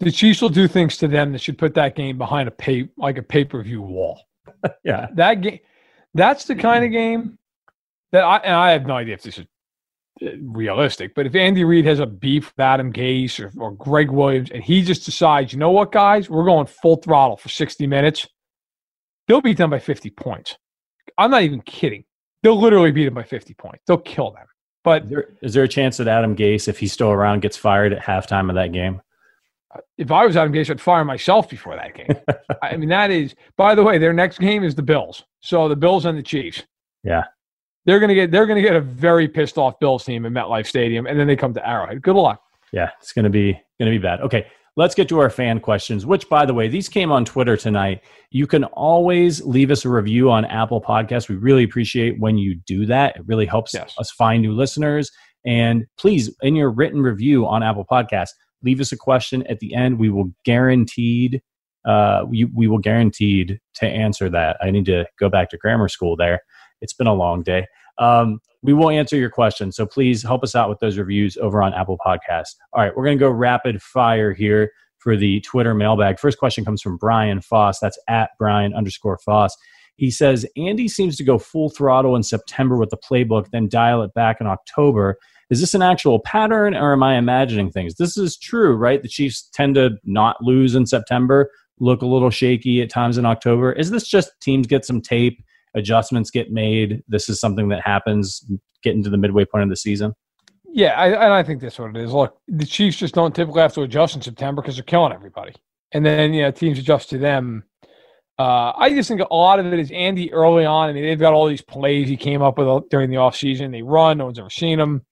The Chiefs will do things to them that should put that game behind a pay like a pay per view wall. yeah, that game. That's the kind of game that I and I have no idea if this is realistic. But if Andy Reid has a beef with Adam Gase or, or Gregg Williams, and he just decides, you know what, guys, we're going full throttle for 60 minutes, they'll beat them by 50 points. I'm not even kidding. They'll literally beat them by 50 points. They'll kill them. But is there, is there a chance that Adam Gase, if he's still around, gets fired at halftime of that game? If I was Adam Gase, I'd fire myself before that game. I mean, that is. By the way, their next game is the Bills. So the Bills and the Chiefs. Yeah, they're gonna get they're gonna get a very pissed off Bills team in MetLife Stadium, and then they come to Arrowhead. Good luck. Yeah, it's gonna be gonna be bad. Okay, let's get to our fan questions, which, by the way, these came on Twitter tonight. You can always leave us a review on Apple Podcasts. We really appreciate when you do that. It really helps yes. us find new listeners. And please, in your written review on Apple Podcasts, leave us a question at the end. We will guaranteed uh, we, we will guaranteed to answer that. I need to go back to grammar school there. It's been a long day. Um, we will answer your question. So please help us out with those reviews over on Apple Podcasts. All right, we're going to go rapid fire here for the Twitter mailbag. First question comes from Brian Foss. That's at Brian underscore Foss. He says Andy seems to go full throttle in September with the playbook, then dial it back in October. Is this an actual pattern or am I imagining things? This is true, right? The Chiefs tend to not lose in September, look a little shaky at times in October. Is this just teams get some tape? Adjustments get made. This is something that happens getting to the midway point of the season. Yeah, I, and I think that's what it is. Look, the Chiefs just don't typically have to adjust in September because they're killing everybody, and then you know teams adjust to them. Uh, I just think a lot of it is Andy early on. I mean, they've got all these plays he came up with during the offseason. They run, no one's ever seen them,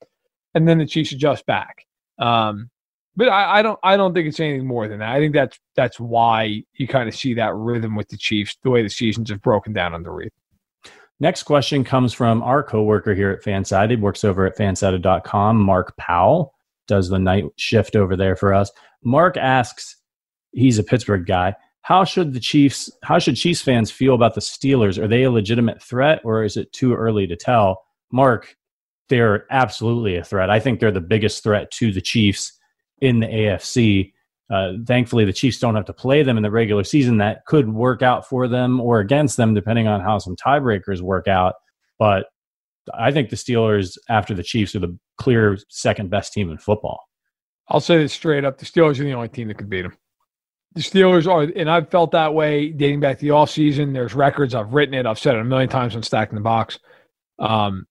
and then the Chiefs adjust back. Um, but I, I, don't I don't think it's anything more than that. I think that's that's why you kind of see that rhythm with the Chiefs, the way the seasons have broken down under Reid. Next question comes from our coworker here at Fansided, works over at fansided.com. Mark Powell does the night shift over there for us. Mark asks, he's a Pittsburgh guy. How should the Chiefs, how should Chiefs fans feel about the Steelers? Are they a legitimate threat or is it too early to tell? Mark, they're absolutely a threat. I think they're the biggest threat to the Chiefs in the AFC. Uh, thankfully, the Chiefs don't have to play them in the regular season. That could work out for them or against them, depending on how some tiebreakers work out. But I think the Steelers, after the Chiefs, are the clear second best team in football. I'll say this straight up: the Steelers are the only team that could beat them. The Steelers are, and I've felt that way dating back to the off season. There's records. I've written it. I've said it a million times on Stacking the Box. Um,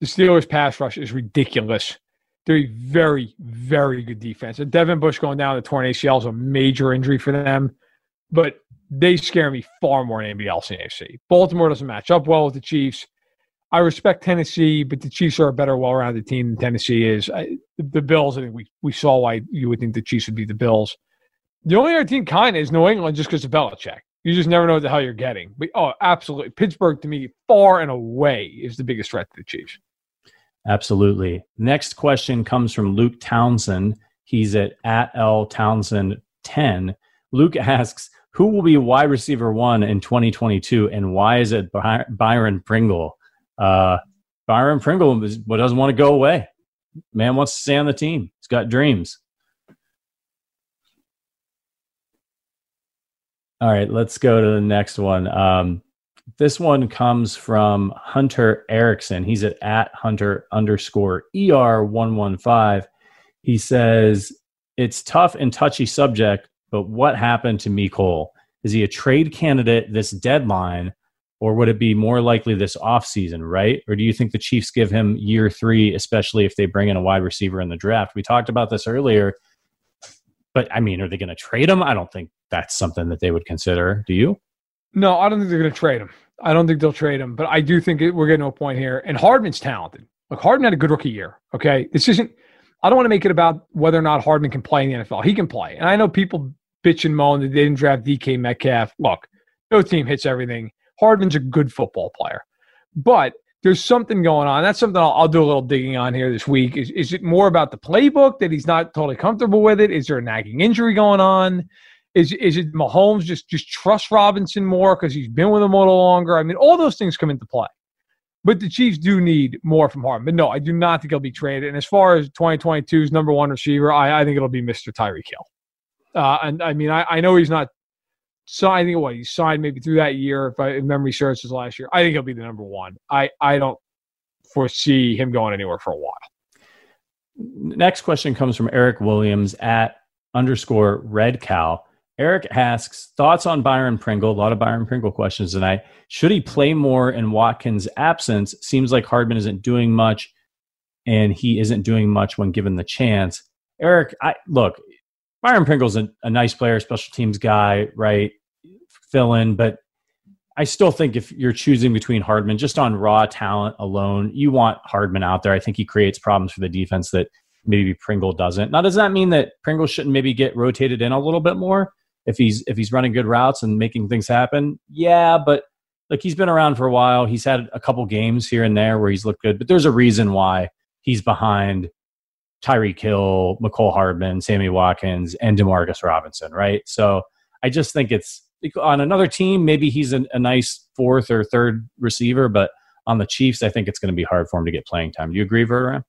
the Steelers' pass rush is ridiculous. They're a very, very good defense. And Devin Bush going down the torn ACL is a major injury for them, but they scare me far more than anybody else in the AFC. Baltimore doesn't match up well with the Chiefs. I respect Tennessee, but the Chiefs are a better, well-rounded team than Tennessee is. I, the Bills, I think we, we saw why you would think the Chiefs would be the Bills. The only other team kind of is New England just because of Belichick. You just never know what the hell you're getting. But oh, absolutely, Pittsburgh to me, far and away, is the biggest threat to the Chiefs. Absolutely. Next question comes from Luke Townsend. He's at at L Townsend 10. Luke asks, who will be wide receiver one in 2022 and why is it Byron Pringle? Uh, Byron Pringle is, doesn't want to go away. Man wants to stay on the team. He's got dreams. All right, let's go to the next one. Um, this one comes from Hunter Erickson. He's at, at Hunter underscore ER115. He says, It's tough and touchy subject, but what happened to Mecole? Is he a trade candidate this deadline, or would it be more likely this offseason, right? Or do you think the Chiefs give him year three, especially if they bring in a wide receiver in the draft? We talked about this earlier, but I mean, are they going to trade him? I don't think that's something that they would consider. Do you? No, I don't think they're going to trade him. I don't think they'll trade him, but I do think we're getting to a point here. And Hardman's talented. Look, Hardman had a good rookie year. Okay, this isn't. I don't want to make it about whether or not Hardman can play in the NFL. He can play, and I know people bitch and moan that they didn't draft DK Metcalf. Look, no team hits everything. Hardman's a good football player, but there's something going on. That's something I'll, I'll, do a little digging on here this week. Is, is it more about the playbook that he's not totally comfortable with it? Is there a nagging injury going on? Is is it Mahomes just just trust Robinson more because he's been with him a little longer? I mean, all those things come into play. But the Chiefs do need more from Hardman. But no, I do not think he'll be traded. And as far as 2022's number one receiver, I, I think it'll be Mr. Tyreek Hill. Uh, and I mean, I, I know he's not signing what he signed maybe through that year, if, I, if memory serves his last year. I think he'll be the number one. I, I don't foresee him going anywhere for a while. Next question comes from Eric Williams at underscore red cow. Eric asks thoughts on Byron Pringle. A lot of Byron Pringle questions tonight. Should he play more in Watkins' absence? Seems like Hardman isn't doing much, and he isn't doing much when given the chance. Eric, I look. Byron Pringle's a, a nice player, special teams guy, right? Fill in, but I still think if you're choosing between Hardman, just on raw talent alone, you want Hardman out there. I think he creates problems for the defense that maybe Pringle doesn't. Now, does that mean that Pringle shouldn't maybe get rotated in a little bit more if he's if he's running good routes and making things happen? Yeah, but like he's been around for a while. He's had a couple games here and there where he's looked good, but there's a reason why he's behind Tyreek Hill, Mecole Hardman, Sammy Watkins, and Demarcus Robinson, right? So I just think it's on another team, maybe he's a, a nice fourth or third receiver, but on the Chiefs, I think it's going to be hard for him to get playing time. Do you agree, Verderame?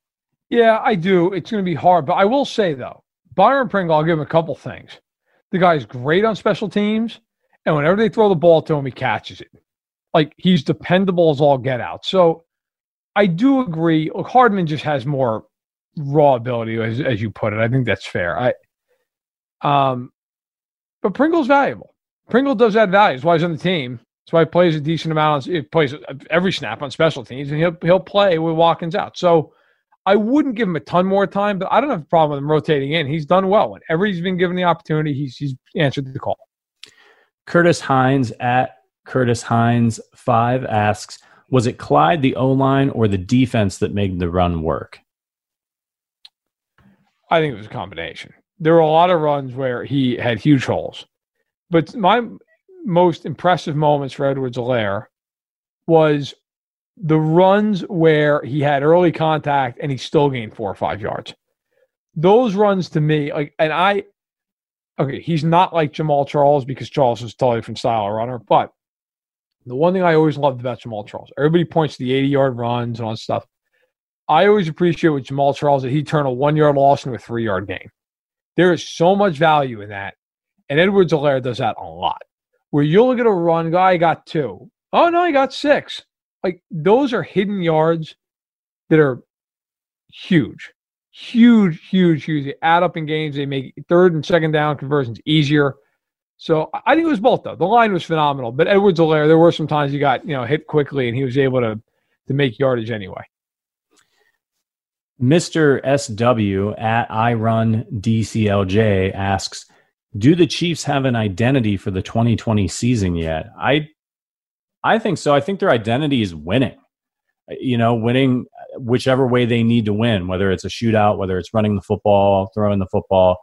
Yeah, I do. It's going to be hard, but I will say though, Byron Pringle, I'll give him a couple things. The guy's great on special teams, and whenever they throw the ball to him, he catches it. Like he's dependable as all get out. So I do agree. Look, Hardman just has more raw ability, as, as you put it. I think that's fair. I, um, but Pringle's valuable. Pringle does add value. That's why he's on the team. That's why he plays a decent amount. He plays every snap on special teams, and he'll he'll play with Watkins out. So I wouldn't give him a ton more time, but I don't have a problem with him rotating in. He's done well. Whenever he's been given the opportunity, he's he's answered the call. Curtis Hines at Curtis Hines five asks, was it Clyde the O line or the defense that made the run work? I think it was a combination. There were a lot of runs where he had huge holes, but my most impressive moments for Edwards-Helaire was the runs where he had early contact and he still gained four or five yards. Those runs to me, like, and I, okay, he's not like Jamaal Charles because Charles is totally different style of runner. But the one thing I always loved about Jamaal Charles, everybody points to the 80 yard runs and all stuff. I always appreciate with Jamaal Charles that he turned a one yard loss into a three yard gain. There is so much value in that. And Edwards-Helaire does that a lot. Where you'll look at a run guy got two. Oh, no, he got six. Like those are hidden yards that are huge, huge, huge, huge. They add up in games. They make third and second down conversions easier. So I think it was both though. The line was phenomenal, but Edwards-Helaire, there were some times he got you know hit quickly and he was able to to make yardage anyway. Mr. SW at I Run DCLJ asks, "Do the Chiefs have an identity for the 2020 season yet?" I I think so. I think their identity is winning. Uh, you know, winning uh, whichever way they need to win, whether it's a shootout, whether it's running the football, throwing the football.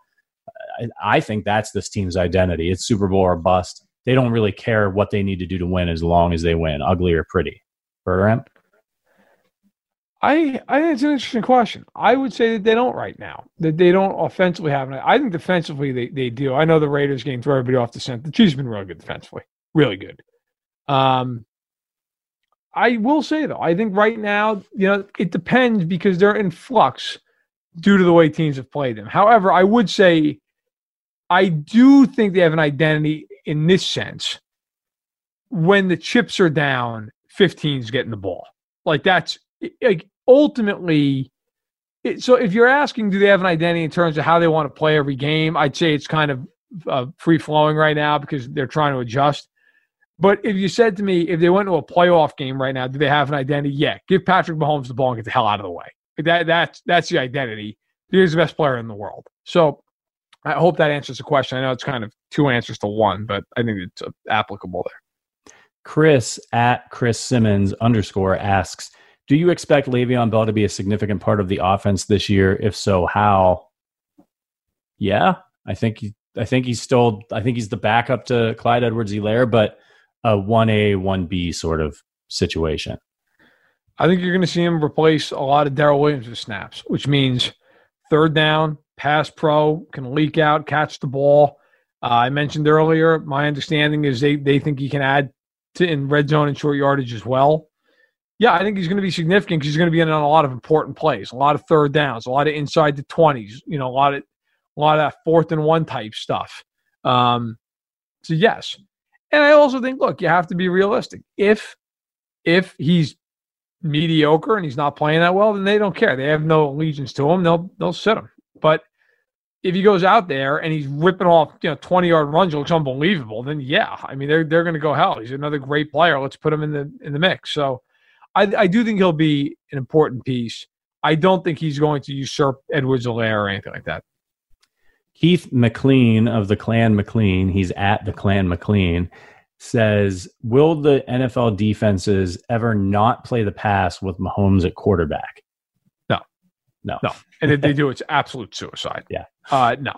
I, I think that's this team's identity. It's Super Bowl or bust. They don't really care what they need to do to win as long as they win, ugly or pretty. Verderame? I I think it's an interesting question. I would say that they don't right now. That they don't offensively have it. I think defensively they, they do. I know the Raiders game throw everybody off the scent. The Chiefs have been really good defensively. Really good. Um, I will say though, I think right now, you know, it depends because they're in flux due to the way teams have played them. However, I would say I do think they have an identity in this sense. When the chips are down, 15's getting the ball. Like that's like ultimately. It, so if you're asking, do they have an identity in terms of how they want to play every game? I'd say it's kind of uh, free flowing right now because they're trying to adjust. But if you said to me, if they went to a playoff game right now, do they have an identity? Yeah. Give Patrick Mahomes the ball and get the hell out of the way. That that's that's the identity. He's the best player in the world. So I hope that answers the question. I know it's kind of two answers to one, but I think it's uh, applicable there. Chris at Chris Simmons underscore asks, do you expect Le'Veon Bell to be a significant part of the offense this year? If so, how? Yeah, I think he, I think he's still I think he's the backup to Clyde Edwards-Helaire, but a 1A, 1B sort of situation. I think you're going to see him replace a lot of Darrel Williams' with snaps, which means third down, pass pro, can leak out, catch the ball. Uh, I mentioned earlier, my understanding is they, they think he can add to in red zone and short yardage as well. Yeah, I think he's going to be significant because he's going to be in on a lot of important plays, a lot of third downs, a lot of inside the 20s, you know, a lot of a lot of that fourth and one type stuff. Um, so yes, and I also think, look, you have to be realistic. If if he's mediocre and he's not playing that well, then they don't care. They have no allegiance to him. They'll they'll sit him. But if he goes out there and he's ripping off, you know, 20 yard runs, looks unbelievable, then yeah, I mean they're they're gonna go hell. He's another great player. Let's put him in the in the mix. So I, I do think he'll be an important piece. I don't think he's going to usurp Edwards-Helaire or anything like that. Keith McLean of the Clan McLean, he's at the Clan McLean, says, Will the NFL defenses ever not play the pass with Mahomes at quarterback? No. No. No. And if they do, it's absolute suicide. Yeah. Uh, no.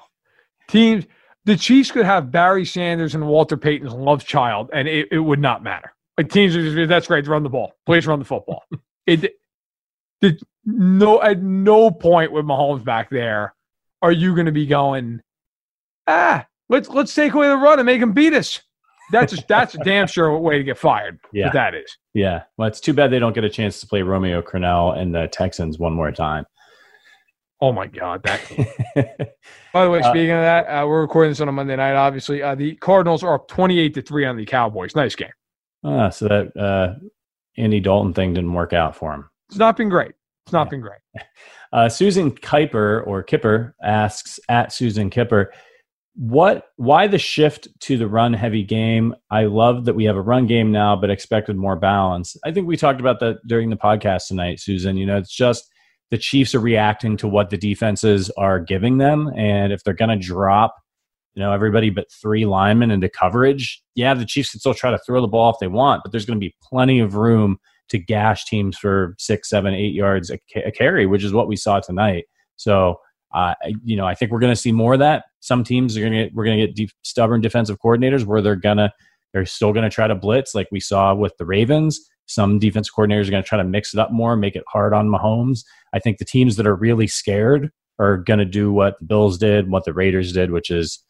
Teams, the Chiefs could have Barry Sanders and Walter Payton's love child, and it, it would not matter. Like teams are just, that's great. Run the ball. Please run the football. it, did no at no point with Mahomes back there are you going to be going, ah, let's let's take away the run and make him beat us. That's a, that's a damn sure way to get fired. Yeah, that is. Yeah, well, it's too bad they don't get a chance to play Romeo Crennel and the Texans one more time. Oh my God! That. By the way, uh, speaking uh, of that, uh, we're recording this on a Monday night. Obviously, uh, the Cardinals are up twenty-eight to three on the Cowboys. Nice game. Ah, so that uh, Andy Dalton thing didn't work out for him. It's not been great. It's not yeah. been great. Uh, Susan Kuiper or Kipper asks at Susan Kipper, what why the shift to the run heavy game? I love that we have a run game now, but expected more balance. I think we talked about that during the podcast tonight, Susan. You know, it's just the Chiefs are reacting to what the defenses are giving them, and if they're going to drop, you know, everybody but three linemen into coverage, yeah, the Chiefs can still try to throw the ball if they want, but there's going to be plenty of room to gash teams for six, seven, eight yards a, a carry, which is what we saw tonight. So, uh, you know, I think we're going to see more of that. Some teams are going to we're going to get deep, stubborn defensive coordinators where they're to, they're still going to try to blitz like we saw with the Ravens. Some defense coordinators are going to try to mix it up more, make it hard on Mahomes. I think the teams that are really scared are going to do what the Bills did, what the Raiders did, which is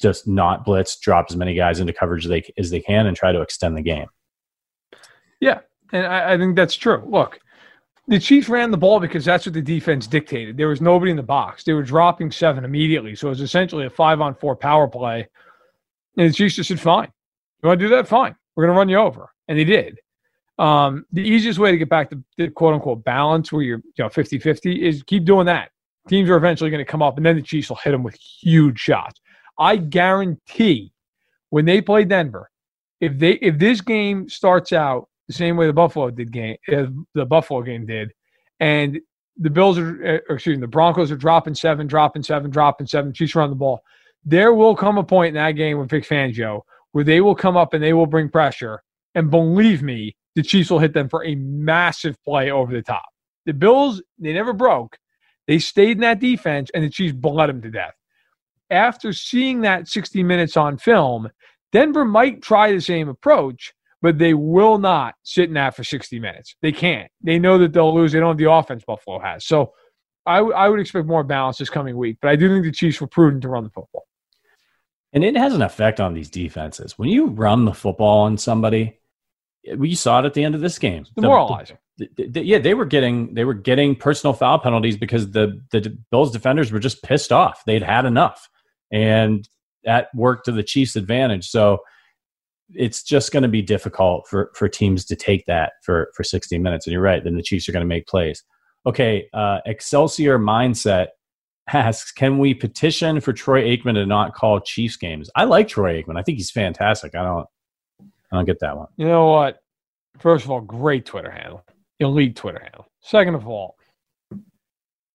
just not blitz, drop as many guys into coverage as they, as they can, and try to extend the game. Yeah, and I, I think that's true. Look, the Chiefs ran the ball because that's what the defense dictated. There was nobody in the box. They were dropping seven immediately. So it was essentially a five on four power play. And the Chiefs just said, fine. You want to do that? Fine. We're going to run you over. And they did. Um, the easiest way to get back to the quote unquote balance where you're you know 50 50 is keep doing that. Teams are eventually going to come up and then the Chiefs will hit them with huge shots. I guarantee when they play Denver, if they if this game starts out the same way the Buffalo did game, uh, the Buffalo game did, and the Bills are, uh, excuse me, the Broncos are dropping seven, dropping seven, dropping seven. Chiefs run the ball. There will come a point in that game with Vic Fangio where they will come up and they will bring pressure, and believe me, the Chiefs will hit them for a massive play over the top. The Bills, they never broke. They stayed in that defense, and the Chiefs bled them to death. After seeing that 60 minutes on film, Denver might try the same approach, but they will not sit in that for 60 minutes. They can't. They know that they'll lose. They don't have the offense Buffalo has. So I, w- I would expect more balance this coming week, but I do think the Chiefs were prudent to run the football. And it has an effect on these defenses. When you run the football on somebody, we saw it at the end of this game. Demoralizing. The, the, the, yeah, they were getting they were getting personal foul penalties because the the Bills defenders were just pissed off. They'd had enough, and that worked to the Chiefs' advantage. So it's just going to be difficult for for teams to take that for for 60 minutes. And you're right. Then the Chiefs are going to make plays. Okay, uh, Excelsior mindset asks, can we petition for Troy Aikman to not call Chiefs games? I like Troy Aikman. I think he's fantastic. I don't, I don't get that one. You know what? First of all, great Twitter handle, elite Twitter handle. Second of all,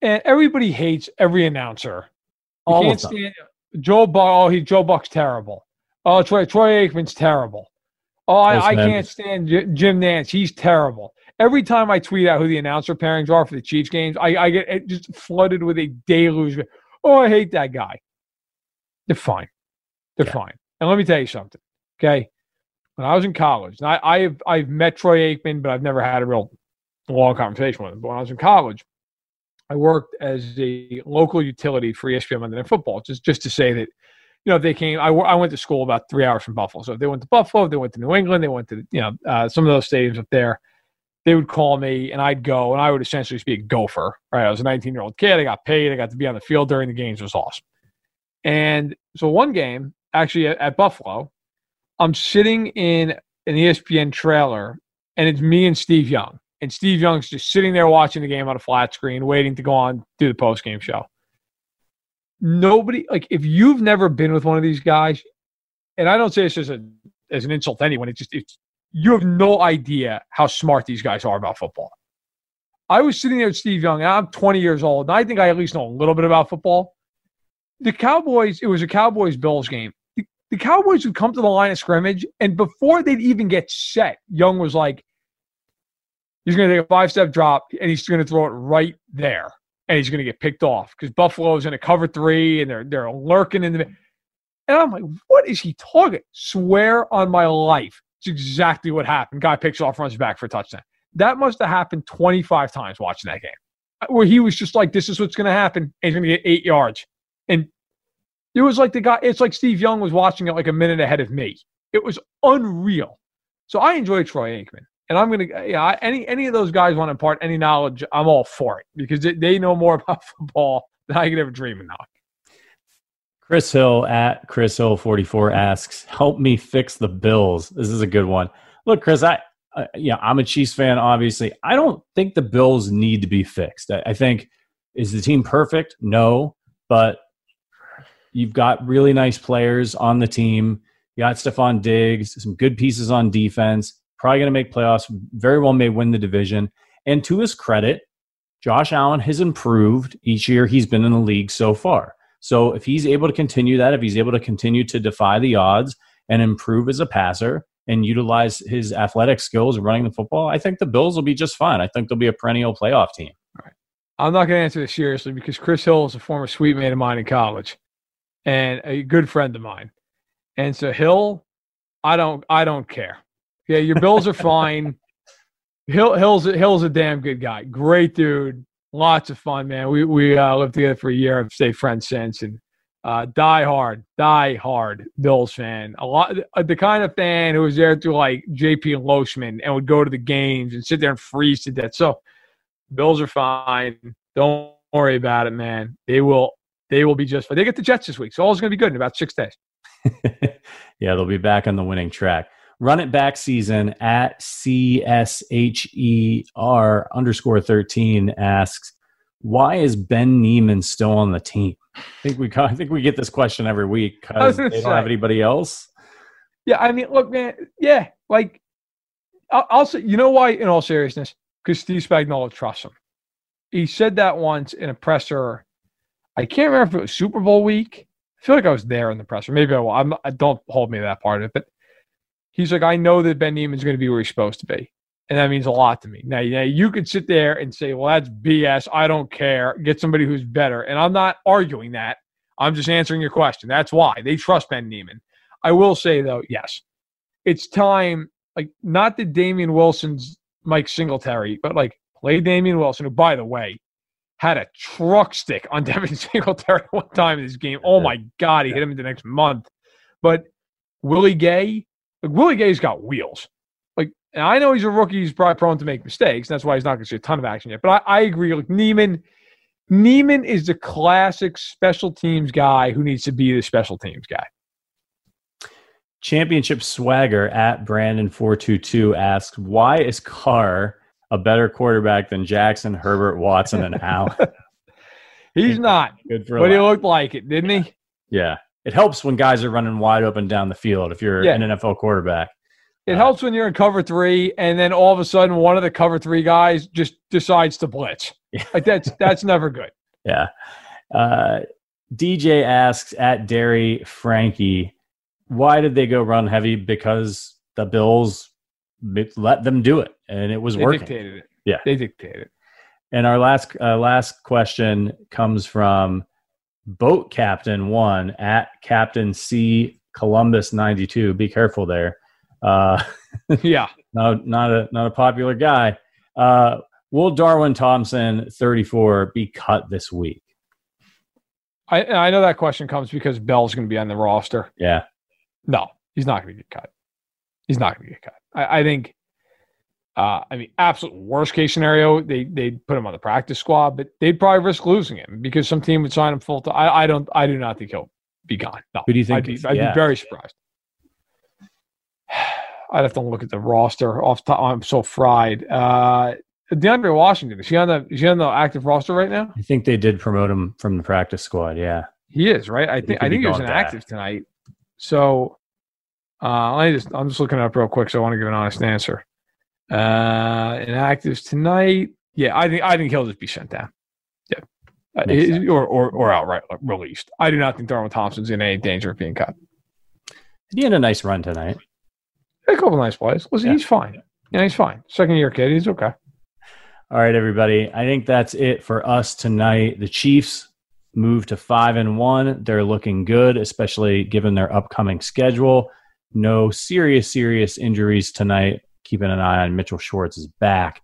and everybody hates every announcer. You all can't stand Joe Buck. Oh, he Joe Buck's terrible. Oh, Troy, Troy Aikman's terrible. Oh, I, I can't stand J- Jim Nantz. He's terrible. Every time I tweet out who the announcer pairings are for the Chiefs games, I, I get just flooded with a deluge. Oh, I hate that guy. They're fine. They're yeah. fine. And let me tell you something. Okay, when I was in college, and I, I've I've met Troy Aikman, but I've never had a real long conversation with him. But when I was in college, I worked as a local utility for ESPN Monday Night Football, just just to say that you know, if they came. I, I went to school about three hours from Buffalo. So if they went to Buffalo, they went to New England, they went to you know uh, some of those stadiums up there. They would call me, and I'd go, and I would essentially be a gopher. Right, I was a 19 year old kid. I got paid. I got to be on the field during the games. It was awesome. And so one game, actually at, at Buffalo, I'm sitting in an ESPN trailer, and it's me and Steve Young. And Steve Young's just sitting there watching the game on a flat screen, waiting to go on do the post game show nobody like if you've never been with one of these guys, and I don't say this as a as an insult to anyone. It's just it's you have no idea how smart these guys are about football. I was sitting there with Steve Young, and I'm 20 years old, and I think I at least know a little bit about football. The Cowboys, it was a Cowboys Bills game. The, the Cowboys would come to the line of scrimmage, and before they'd even get set, Young was like, he's going to take a five step drop, and he's going to throw it right there. And he's going to get picked off because Buffalo's in a cover three and they're they're lurking in the. And I'm like, what is he talking? Swear on my life, it's exactly what happened. Guy picks off, runs back for a touchdown. That must have happened 25 times watching that game, where he was just like, "This is what's going to happen." And he's going to get eight yards, and it was like the guy. It's like Steve Young was watching it like a minute ahead of me. It was unreal. So I enjoy Troy Aikman and I'm gonna yeah any any of those guys want to impart any knowledge, I'm all for it because they, know more about football than I could ever dream of. Chris Hill at Chris Hill 44 asks, "Help me fix the Bills." This is a good one. Look, Chris, I uh, yeah, I'm a Chiefs fan. Obviously, I don't think the Bills need to be fixed. I, I think is the team perfect? No, but you've got really nice players on the team. You got Stefon Diggs, some good pieces on defense probably going to make playoffs, very well may win the division. And to his credit, Josh Allen has improved each year he's been in the league so far. So if he's able to continue that, if he's able to continue to defy the odds and improve as a passer and utilize his athletic skills running the football, I think the Bills will be just fine. I think they'll be a perennial playoff team. I'm not going to answer this seriously because Chris Hill is a former sweet mate of mine in college and a good friend of mine. And so Hill, I don't I don't care. Yeah, your Bills are fine. Hill, Hill's Hill's a damn good guy. Great dude. Lots of fun, man. We we uh, lived together for a year. I've stayed friends since, and uh, die hard, die hard Bills fan. A lot, uh, the kind of fan who was there through like JP and Losman and would go to the games and sit there and freeze to death. So, Bills are fine. Don't worry about it, man. They will. They will be just fine. They get the Jets this week, so all's going to be good in about six days. yeah, they'll be back on the winning track run it back season at CSHER underscore 13 asks, why is Ben Niemann still on the team? I think we I think we get this question every week because they don't have anybody else. Yeah, I mean, look, man. Yeah, like I'll, I'll say, you know why? In all seriousness, because Steve Spagnuolo trusts him. He said that once in a presser. I can't remember if it was Super Bowl week. I feel like I was there in the presser. Maybe I will. I'm, I don't hold me to that part of it, but he's like, I know that Ben Niemann's going to be where he's supposed to be. And that means a lot to me. Now, now, you could sit there and say, well, that's BS. I don't care. Get somebody who's better. And I'm not arguing that. I'm just answering your question. That's why they trust Ben Niemann. I will say, though, yes, it's time, like, not that Damien Wilson's Mike Singletary, but like, play Damien Wilson, who, by the way, had a truck stick on Devin Singletary one time in this game. Oh, my God, he hit him in the next month. But Willie Gay, like Willie Gay's got wheels. Like I know he's a rookie, he's probably prone to make mistakes. That's why he's not going to see a ton of action yet. But I, I agree. Like Niemann, Niemann is the classic special teams guy who needs to be the special teams guy. Championship swagger at Brandon four two two asks, "Why is Carr a better quarterback than Jackson, Herbert, Watson, and Allen?" He's not. Good for but he looked like it, didn't he? Yeah it helps when guys are running wide open down the field if you're yeah. an NFL quarterback. It uh, helps when you're in cover three, and then all of a sudden one of the cover three guys just decides to blitz. Yeah. Like that's that's never good. Yeah. Uh, DJ asks at Derry Frankie, why did they go run heavy? Because the Bills let them do it, and it was they working. Dictated it. Yeah, they dictated. it. And our last uh, last question comes from boat captain one at captain C Columbus 92. Be careful there. Uh, yeah. not, not a, not a popular guy. Uh, will Darwin Thompson 34 be cut this week? I, I know that question comes because Bell's going to be on the roster. Yeah. No, he's not going to get cut. He's not going to get cut. I, I think uh, I mean, absolute worst case scenario, they they'd put him on the practice squad, but they'd probably risk losing him because some team would sign him full time. I, I don't, I do not think he'll be gone. No, who do you think? I'd be, I'd yeah. be very surprised. I'd have to look at the roster off top. I'm so fried. Uh, DeAndre Washington is he on the is he on the active roster right now? I think they did promote him from the practice squad. Yeah, he is right. I think I think he was an active tonight. So, uh, I just I'm just looking up real quick, so I want to give an honest answer. Uh, inactives tonight. Yeah, I think I think he'll just be sent down. Yeah, uh, or, or or outright released. I do not think Darwin Thompson's in any danger of being cut. He had a nice run tonight. A couple nice plays. Listen, yeah. he's fine. Yeah, he's fine. Second year kid, he's okay. All right, everybody. I think that's it for us tonight. The Chiefs move to five and one. They're looking good, especially given their upcoming schedule. No serious, serious injuries tonight. Keeping an eye on Mitchell Schwartz is back.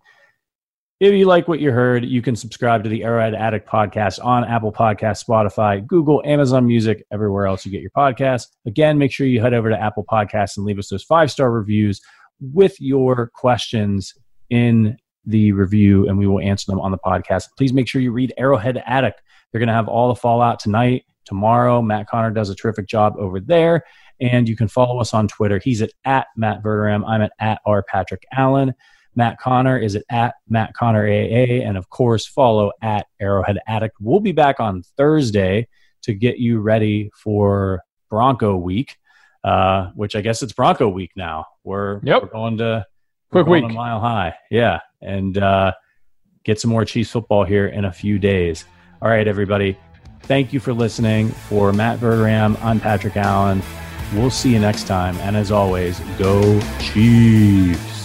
If you like what you heard, you can subscribe to the Arrowhead Addict podcast on Apple Podcast, Spotify, Google, Amazon Music, everywhere else you get your podcasts. Again, make sure you head over to Apple Podcasts and leave us those five star reviews with your questions in the review, and we will answer them on the podcast. Please make sure you read Arrowhead Addict. They're going to have all the fallout tonight, tomorrow. Matt Connor does a terrific job over there. And you can follow us on Twitter. He's at, at Matt Verderame. I'm at, at R. Patrick Allen. Matt Connor is at, at Matt Connor AA. And of course, follow at Arrowhead Addict. We'll be back on Thursday to get you ready for Bronco week, uh, which I guess it's Bronco week now. We're, yep. we're going to quick week, a mile high. Yeah. And uh, get some more Chiefs football here in a few days. All right, everybody. Thank you for listening. For Matt Verderame, I'm Patrick Allen. We'll see you next time. And as always, go Chiefs.